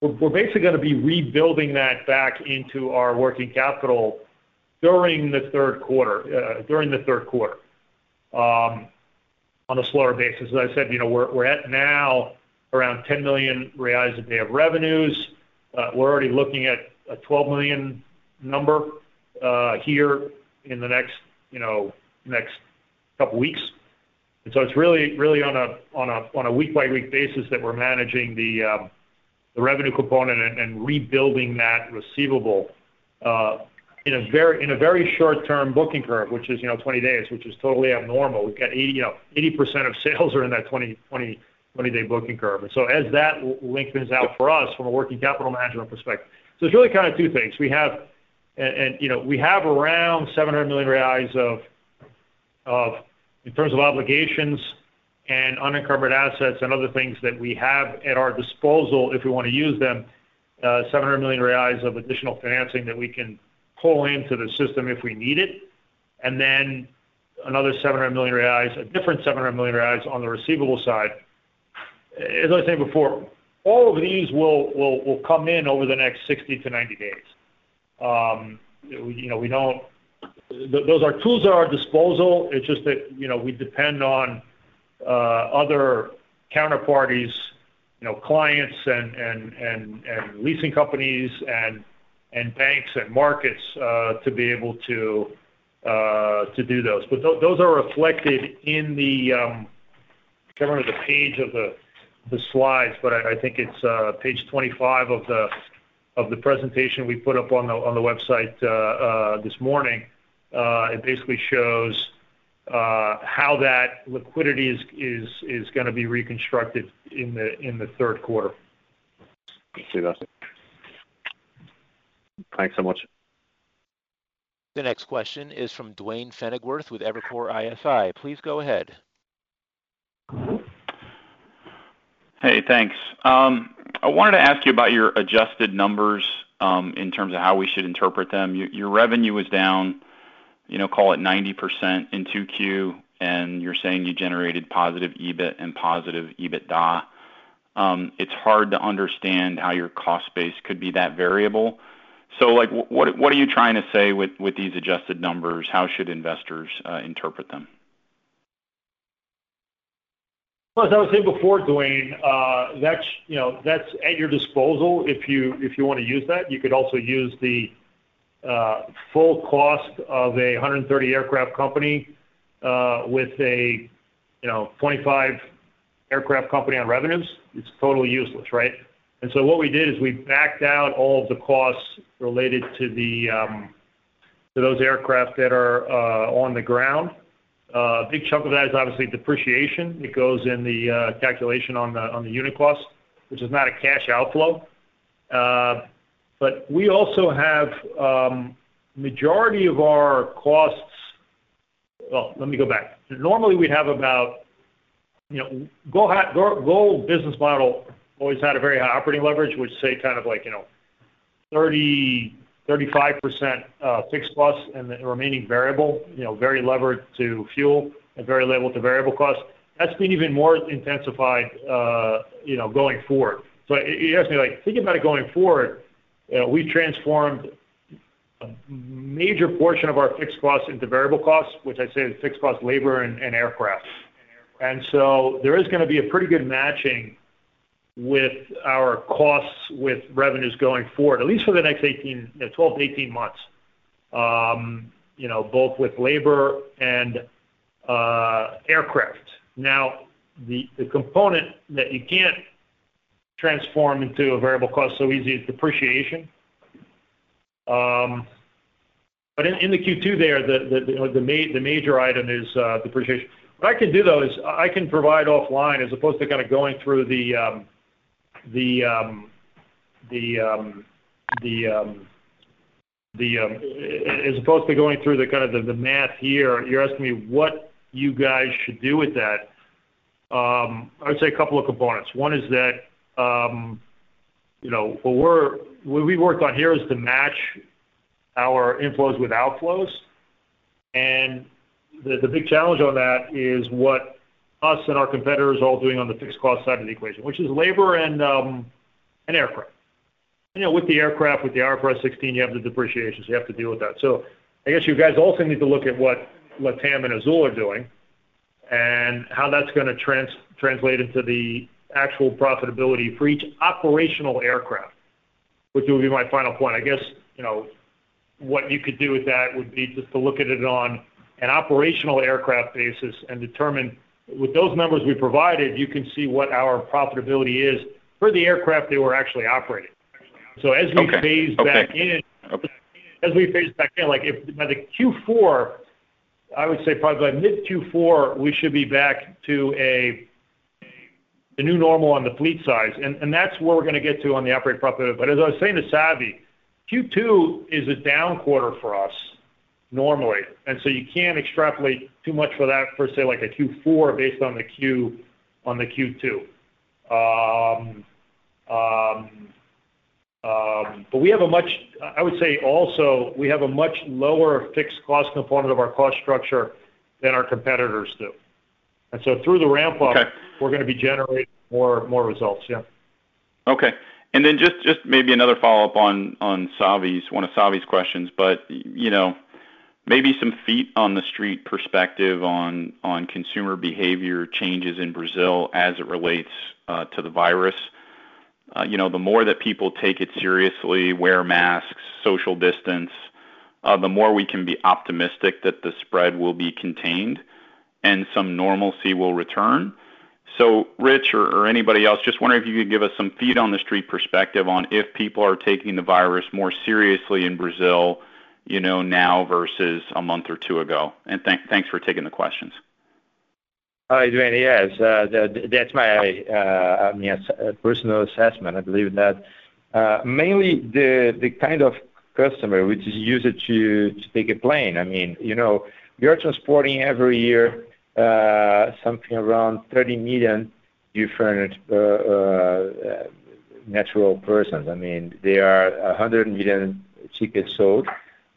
We're basically gonna be rebuilding that back into our working capital during the third quarter. during the third quarter Um, on a slower basis. As I said, you know, we're at now around 10 million reais a day of revenues. Uh, we're already looking at a 12 million number uh, here in the next, you know, next couple weeks. It's really on a week-by-week basis that we're managing the um, the revenue component and rebuilding that receivable uh, in a very in a very short-term booking curve, which is, you know, 20 days, which is totally abnormal. We've got 80, you know, 80% of sales are in that 20 20 20-day booking curve. And so as that lengthens out for us from a working capital management perspective. So it's really kind of two things. We have and you know, we have around 700 million reais of of in terms of obligations and unencumbered assets and other things that we have at our disposal if we wanna use them, uh, 700 million reais of additional financing that we can pull into the system if we need it. And then another 700 million reais, a different 700 million reais on the receivable side. As I was saying before, all of these will come in over the next 60 to 90 days. Um, you know, we don't. those are tools at our disposal. It's just that, you know, we depend on uh, other counterparties you know, clients and and and leasing companies and banks and markets uh, to be able to uh, do those. But those are reflected in the, I can't remember the page of the slides, but I think it's uh, page 25 of the presentation we put up on the website this morning. It basically shows how that liquidity is gonna be reconstructed in the third quarter. See that. Thanks so much. The next question is from Duane Pfennigwerth with Evercore ISI. Please go ahead. Hey, thanks. Um, I wanted to ask you about your adjusted numbers, um, in terms of how we should interpret them. Your revenue was down, you know, call it 90% in 2Q, and you're saying you generated positive EBIT and positive EBITDA. Um, it's hard to understand how your cost base could be that variable. So like, what what are you trying to say with with these adjusted numbers? How should investors uh, interpret them? Well, as I was saying before, Duane, uh, that's, you know, that's at your disposal if you wanna use that. You could also use the uh, full cost of a 130 aircraft company with a, you know, 25 aircraft company on revenues. It's totally useless, right? And so what we did is we backed out all of the costs related to the um to those aircraft that are on the ground. A big chunk of that is obviously depreciation. It goes in the calculation on the on the unit cost, which is not a cash outflow. Uh but we also have majority of our costs. Well, let me go back. Normally, we'd have about, you know, GOL business model always had a very high operating leverage, which say kind of like, you know, 30%-35% uh, fixed costs and the remaining variable, you know, very levered to fuel and very levered to variable costs. That's been even more intensified, uh, you know, going forward. So you ask me, like, thinking about it going forward, we transformed a major portion of our fixed costs into variable costs, which I'd say is fixed cost labor and aircraft. And so there is gonna be a pretty good matching with our costs with revenues going forward, at least for the next 18, 12 to 18 months, um, you know, both with labor and uh, aircraft. Now, the component that you can't transform into a variable cost so easy is depreciation. Um, but in the Q2 there, the major item is uh, depreciation. What I can do, though, is I can provide offline as opposed to kind of going through the um, kind of the math here. You're asking me what you guys should do with that. Um, I would say a couple of components. One is that, um, you know, what we worked on here is to match our inflows with outflows. And the the big challenge on that is what us and our competitors all doing on the fixed cost side of the equation, which is labor and um, aircraft. You know, with the aircraft, with the IFRS 16, you have the depreciation, so you have to deal with that. So I guess you guys also need to look at what LATAM and Azul are doing and how that's gonna translate into the actual profitability for each operational aircraft, which will be my final point. I guess, you know, what you could do with that would be just to look at it on an operational aircraft basis and determine with those numbers we provided, you can see what our profitability is for the aircraft that we're actually operating. So as we phase back in. Okay. As we phase back in, like if by the Q4, I would say probably by mid Q4, we should be back to a the new normal on the fleet size. And and that's where we're gonna get to on the operating profit. But as I was saying to Savi, Q2 is a down quarter for us normally, and so you can't extrapolate too much for that for, say, like a Q4 based on the Q on the Q2, um, um, um, but We have a much, I would say also, we have a much lower fixed cost component of our cost structure than our competitors do. And so through the ramp up. Okay. We're gonna be generating more results. Yeah. Okay. And then just maybe another follow-up on Savi's one of Savi's questions. But you know, maybe some feet on the street perspective on on consumer behavior changes in Brazil as it relates uh, to the virus. Uh, you know, the more that people take it seriously, wear masks, social distance, uh, the more we can be optimistic that the spread will be contained and some normalcy will return. So Rich or anybody else, just wondering if you could give us some feet on the street perspective on if people are taking the virus more seriously in Brazil, you know, now versus a month or two ago. And thank thanks for taking the questions. Hi, Duane. Yes, uh, that's my, uh, I mean, uh, personal assessment. I believe that mainly the kind of customer which is used to take a plane. I mean, you know, we are transporting every year something around 30 million different natural persons. I mean, there are 100 million tickets sold,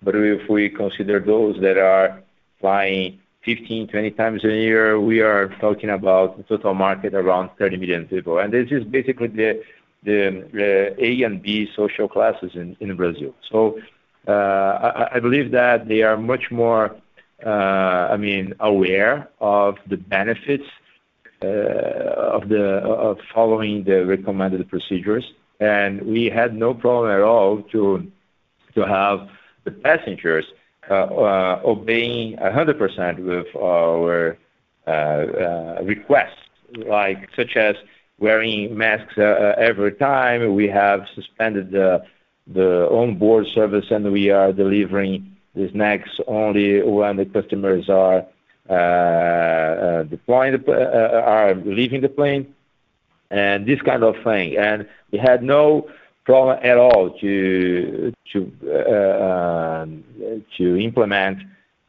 if we consider those that are flying 15, 20 times a year, we are talking about the total market around 30 million people. And this is basically the uh, A and B social classes in Brazil. So uh, I believe that they are much more, uh, I mean, aware of the benefits of following the recommended procedures. And we had no problem at all to have the passengers uh, uh, obeying 100% with our uh, requests, like such as wearing masks every time. We have suspended the onboard service, and we are delivering the snacks only when the customers are leaving the plane, and this kind of thing. And we had no problem at all to to uh um to implement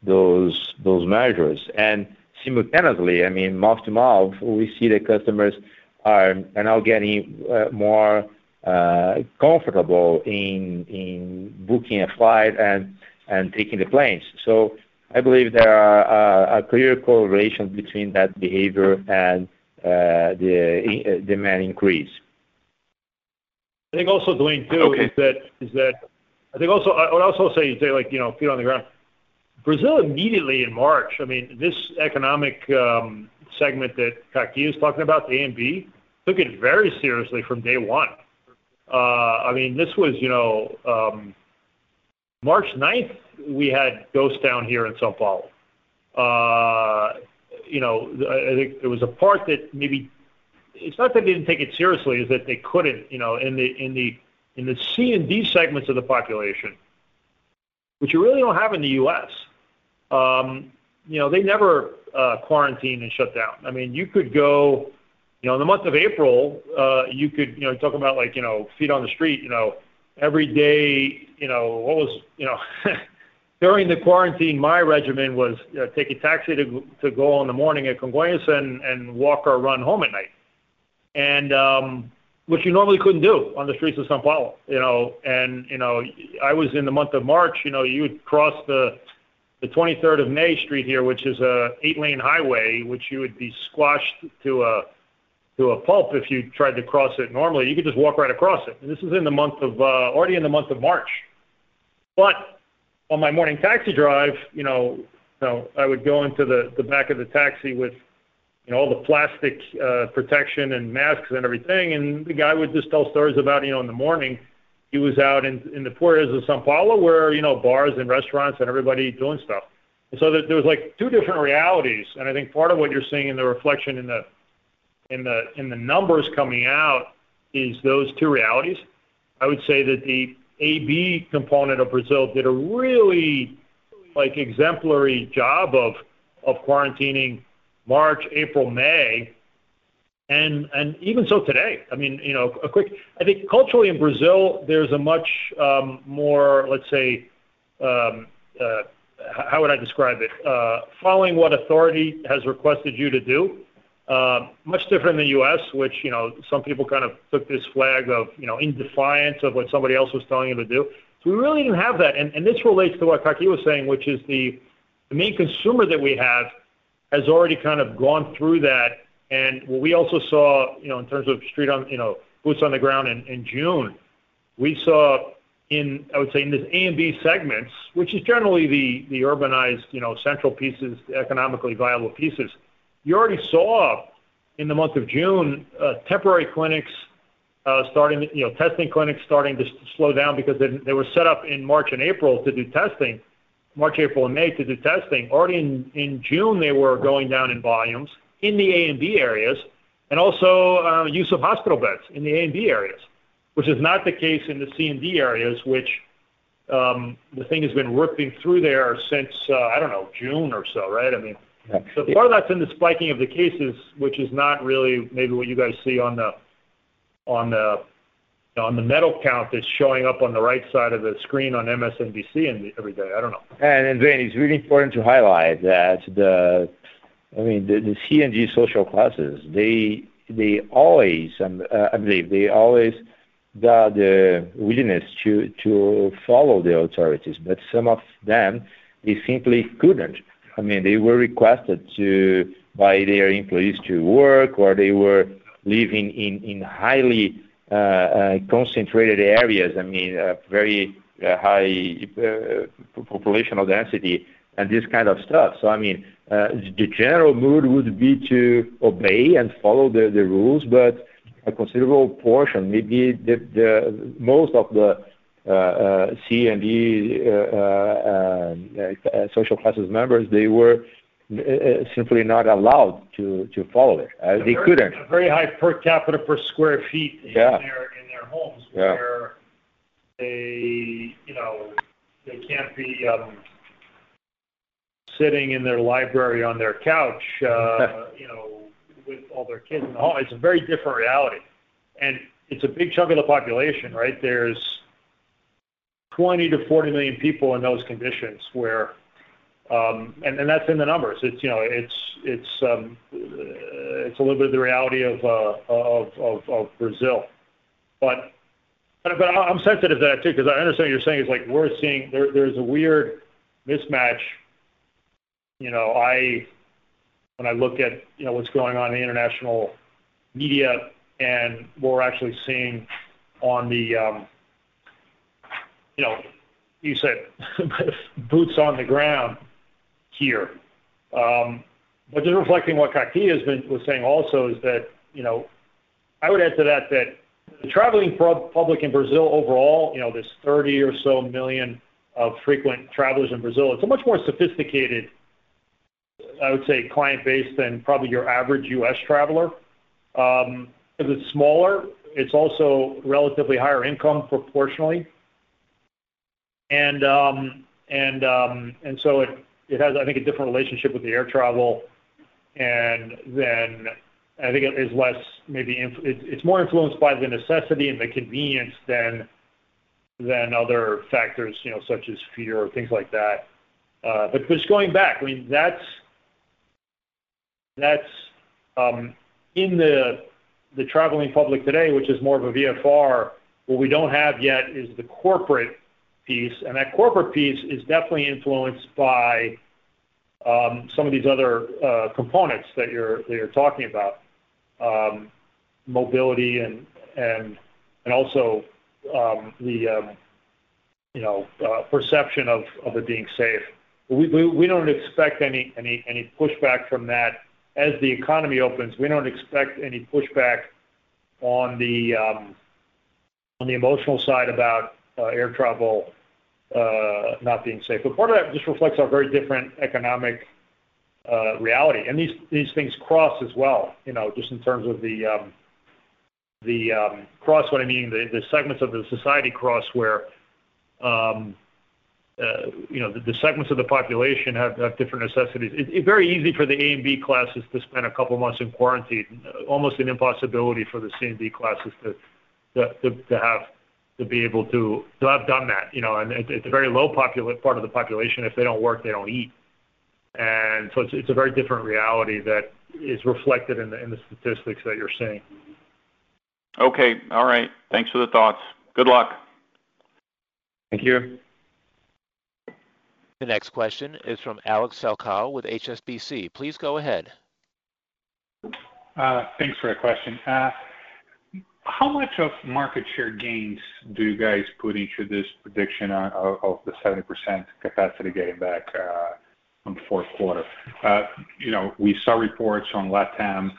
those those measures. And simultaneously, I mean, mouth to mouth, we see the customers are now getting uh, more uh, comfortable in in booking a flight and and taking the planes. So I believe there are a clear correlation between that behavior and the demand increase. I think also, Duane, too. Okay. Is that I think also I would also say, like, you know, feet on the ground. Brazil immediately in March, I mean, this economic um, segment that Kaki is talking about, the A and B, took it very seriously from day one. Uh, I mean, this was, you know, um, March 9th, we had ghost town here in São Paulo. Uh, you know, I think there was a part that maybe it's not that they didn't take it seriously, it's that they couldn't, you know, in the in the in the C and D segments of the population, which you really don't have in the U.S., um, you know, they never uh, quarantined and shut down. I mean, you could go, you know, in the month of April, uh, you could, you know, talk about like, you know, feet on the street, you know, every day, you know, what was, you know, during the quarantine, my regimen was uh, take a taxi to to go in the morning at Congonhas and walk or run home at night. Which you normally couldn't do on the streets of São Paulo, you know. And you know, I was in the month of March, you know, you would cross the the 23rd of May Street here, which is an eight-lane highway, which you would be squashed to a to a pulp if you tried to cross it normally. You could just walk right across it. And this is in the month of uh, already in the month of March. But on my morning taxi drive, you know, so I would go into the the back of the taxi with, you know, all the plastic uh, protection and masks and everything, and the guy would just tell stories about, you know, in the morning, he was out in in the poor areas of São Paulo, where, you know, bars and restaurants and everybody doing stuff. So there was like two different realities. And I think part of what you're seeing in the reflection in the in the, in the numbers coming out is those two realities. I would say that the AB component of Brazil did a really, like, exemplary job of, of quarantining March, April, May, and and even so today. I mean, you know, a quick. I think culturally in Brazil, there's a much um, more, let's say, um, uh, how would I describe it? Uh, following what authority has requested you to do, uh, much different than the U.S., which, you know, some people kind of took this flag of, you know, in defiance of what somebody else was telling you to do. So we really didn't have that. And, and this relates to what Kaki was saying, which is the main consumer that we have has already kind of gone through that. And what we also saw, you know, in terms of street on, you know, boots on the ground in June, we saw in, I would say, in this A and B segments, which is generally the the urbanized, you know, central pieces, economically viable pieces, you already saw in the month of June, uh, temporary clinics uh, starting, you know, testing clinics starting to slow down because they were set up in March and April to do testing, March, April, and May to do testing. Already in, in June, they were going down in volumes in the A and B areas, and also uh, use of hospital beds in the A and B areas, which is not the case in the C and D areas, which um, the thing has been ripping through there since uh, I don't know June or so, right? I mean, yeah. so part of that's in the spiking of the cases, which is not really maybe what you guys see on the on the on the medal count that's showing up on the right side of the screen on MSNBC every day. I don't know. And, then it's really important to highlight that the, I mean, the, the C and G social classes, they they always, um, uh, I believe, they always got the willingness to to follow the authorities, but some of them they simply couldn't. I mean, they were requested to by their employees to work, or they were living in in highly concentrated areas. I mean, uh, very high populational density and this kind of stuff. So I mean, the general mood would be to obey and follow the rules, but a considerable portion, maybe the, most of the uh, uh, C and D uh, social classes members, they were uh, simply not allowed to to follow it. Uh, they couldn't. Very high per capita per square feet in yeah. their in their homes yeah. where they you know they can't be um, sitting in their library on their couch uh, you know with all their kids in the home. It's a very different reality, and it's a big chunk of the population, right? There's 20 to 40 million people in those conditions where and, and that's in the numbers. It's you know it's it's um, it's a little bit of the reality of uh, Brazil, but I'm sensitive to that too because I understand what you're saying is like we're seeing there there's a weird mismatch. You know, I when I look at you know what's going on in the international media and what we're actually seeing on the um, you know you said boots on the ground here. Um, but just reflecting what Kaki has been was saying also is that you know I would add to that that the traveling public in Brazil overall, you know, there's 30 or so million of frequent travelers in Brazil. It's a much more sophisticated, I would say, client base than probably your average U.S. traveler. Um, because it's smaller, it's also relatively higher income proportionally, and um, and um, and so it it has, I think, a different relationship with the air travel, and then I think it is less maybe it's more influenced by the necessity and the convenience than than other factors, you know, such as fear or things like that. Uh, but just going back, I mean, that's that's um, in the the traveling public today, which is more of a VFR. What we don't have yet is the corporate piece, and that corporate piece is definitely influenced by um, some of these other uh, components that you're that you're talking about, um, mobility and and and also um, the um, you know uh, perception of of it being safe. We, we don't expect any any any pushback from that as the economy opens. We don't expect any pushback on the um, on the emotional side about air travel uh, not being safe. But part of that just reflects our very different economic uh, reality, and these these things cross as well. You know, just in terms of the um, the um, cross. What I mean, the, segments of the society cross where. Um, uh, you know, the, segments of the population have, have different necessities. It, it's very easy for the A and B classes to spend a couple months in quarantine. Almost an impossibility for the C and D classes to have to be able to to have done that. You know, and it, it's a very low popula- part of the population. If they don't work, they don't eat, and so it's it's a very different reality that is reflected in the in the statistics that you're seeing. Okay, all right. Thanks for the thoughts. Good luck. Thank you. The next question is from Alex Falcão with HSBC. Please go ahead. Uh, thanks for the question. Uh, how much of market share gains do you guys put into this prediction of the 70% capacity getting back on fourth quarter? You know, we saw reports on LATAM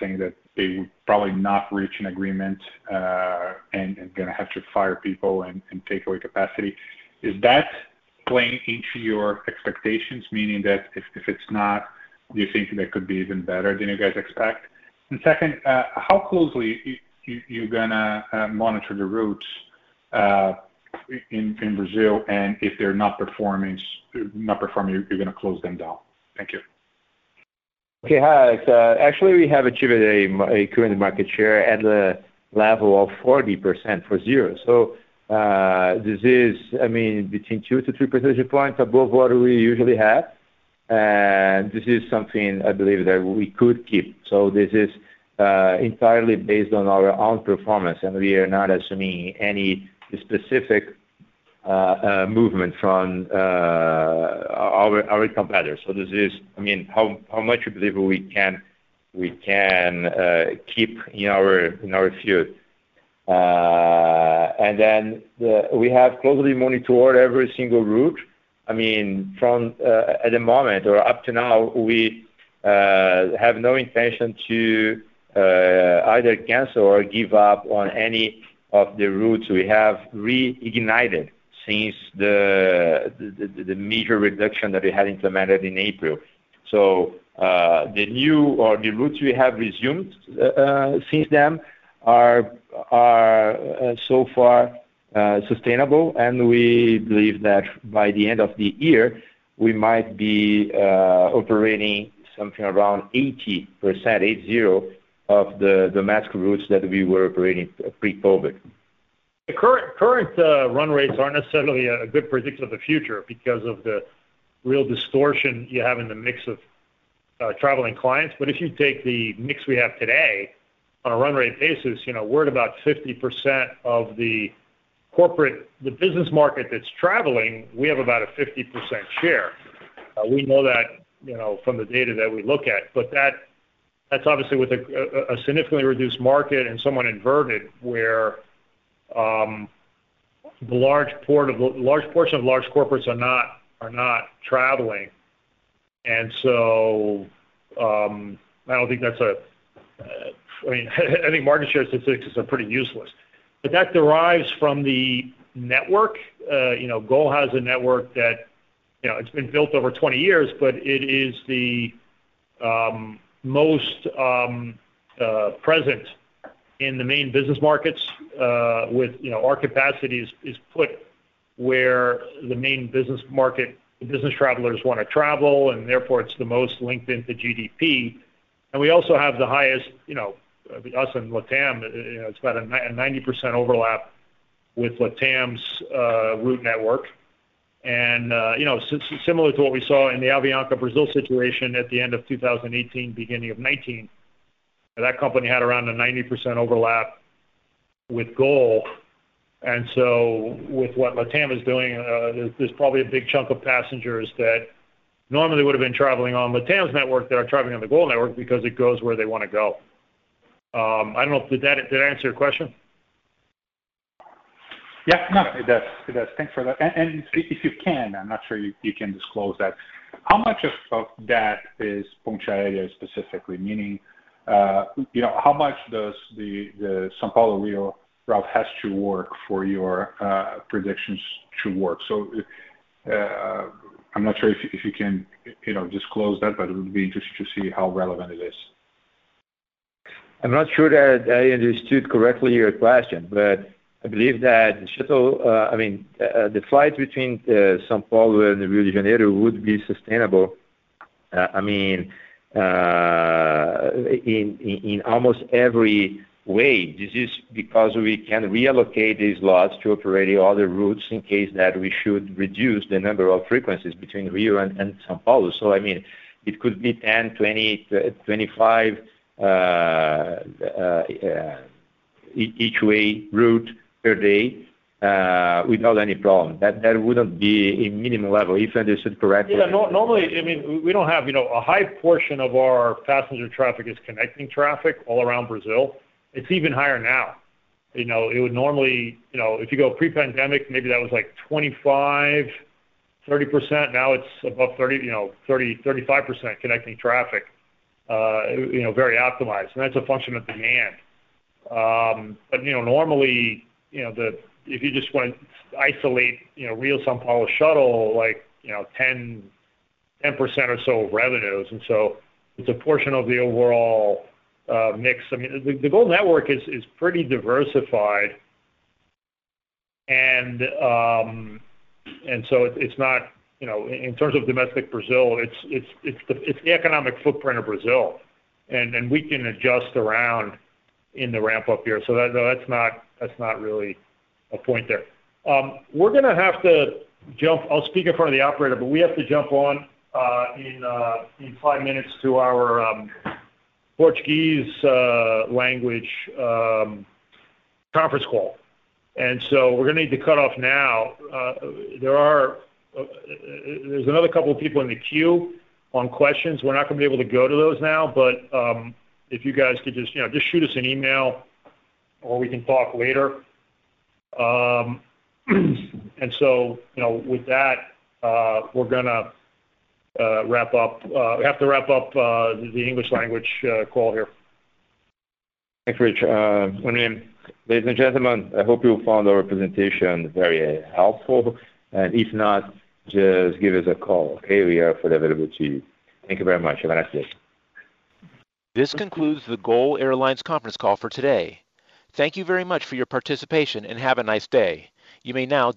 saying that they would probably not reach an agreement uh and gonna have to fire people and and take away capacity. Is that playing into your expectations, meaning that if if it's not, do you think that could be even better than you guys expect? Second, uh, how closely you're gonna uh, monitor the routes uh in in Brazil, and if they're not performing, not performing you're gonna close them down? Thank you. Okay. Hi. Uh, actually, we have achieved a current market share at the level of 40%. for zero. So This is, I mean, between two to three percentage points above what we usually have. And this is something I believe that we could keep. So this is entirely based on our own performance, and we are not assuming any specific movement from our competitors. So this is, I mean, how much we believe we can we can uh keep in our in our field. Uh and then the we have closely monitored every single route. I mean, from uh, at the moment or up to now, we uh, have no intention to uh, either cancel or give up on any of the routes we have reignited since the major reduction that we had implemented in April. So uh the new or the routes we have resumed since then are are so far Uh, sustainable, and we believe that by the end of the year, we might be uh, operating something around 80% 80, of the domestic routes that we were operating pre-COVID. The current uh, run rates aren't necessarily a good predictor of the future because of the real distortion you have in the mix of traveling clients. But if you take the mix we have today on a run rate basis, you know, we're at about 50% of the corporate the business market that's traveling, we have about a 50% share. Uh, we know that, you know, from the data that we look at. But that that's obviously with a significantly reduced market and somewhat inverted, where um, the large portion of large corporates are not traveling. And so um I don't think that's a. Uh, I mean, I think market share statistics are pretty useless. But that derives from the network. Uh, you know, GOL has a network that, you know, it's been built over 20 years, but it is the um, most um, uh, present in the main business markets, uh, with, you know, our capacity is put where the main business market, business travelers wanna travel, and therefore it's the most linked into GDP. And we also have the highest, you know, Uh, us and LATAM, uh, you know, it's about a 90% overlap with LATAM's uh, route network. And uh you know, similar to what we saw in the Avianca Brazil situation at the end of 2018, beginning of 2019, that company had around a 90% overlap with GOL. And so, with what LATAM is doing, there's probably a big chunk of passengers that normally would have been traveling on LATAM's network that are traveling on the GOL network because it goes where they wanna go. Um, I don't know. Did that answer your question? Yeah. No, it does. It does. Thanks for that. And if you can, I'm not sure you can disclose that. How much of that is Ponte Aérea specifically? Meaning, uh, you know, how much does the São Paulo-Rio route has to work for your uh, predictions to work? So uh, I'm not sure if you can, you know, disclose that, but it would be interesting to see how relevant it is. I'm not sure that I understood correctly your question, but I believe that the shuttle, uh, I mean, uh, uh, the flight between São Paulo and Rio de Janeiro would be sustainable, I mean, in almost every way. This is because we can reallocate these slots to operate other routes in case that we should reduce the number of frequencies between Rio and São Paulo. So I mean, it could be 10, 20, 25 Uh, uh, uh, each way route per day without any problem. That wouldn't be a minimum level, if I understood correctly. Yeah. Normally, I mean, we don't have, you know, a high portion of our passenger traffic is connecting traffic all around Brazil. it's even higher now. You know, it would normally, you know, if you go pre-pandemic, maybe that was like 25, 30%. Now it's above 30, you know, 30, 35% connecting traffic, uh, you know, very optimized. And that's a function of demand. Um, but, you know, normally, you know, the, if you just want to isolate, you know, Rio Sao Paulo shuttle, like, you know, 10, 10% or so of revenues. And so it's a portion of the overall uh, mix. I mean, the, the GOL network is, is pretty diversified. And, um, and so it, it's not, you know, in terms of domestic Brazil, it's, it's, it's the, it's the economic footprint of Brazil. And, we can adjust around in the ramp up here. So that, that's not, that's not really a point there. Um, we're to have to jump. I'll speak in front of the operator, but we have to jump on uh, in uh, in five minutes to our um, Portuguese uh, language um, conference call. And so we're to need to cut off now. There are there's another couple of people in the queue on questions. We're not going to be able to go to those now, but um, if you guys could just you know just shoot us an email, or we can talk later. Um, and so you know with that, uh, we're going to uh, wrap up. Uh, we have to wrap up uh, the English language call here. Thanks, Rich. Ladies and gentlemen, I hope you found our presentation very helpful. And If not, just give us a call, okay? We are available to you. Thank you very much. Have a nice day. This concludes the GOL Airlines conference call for today. Thank you very much for your participation, and have a nice day. You may now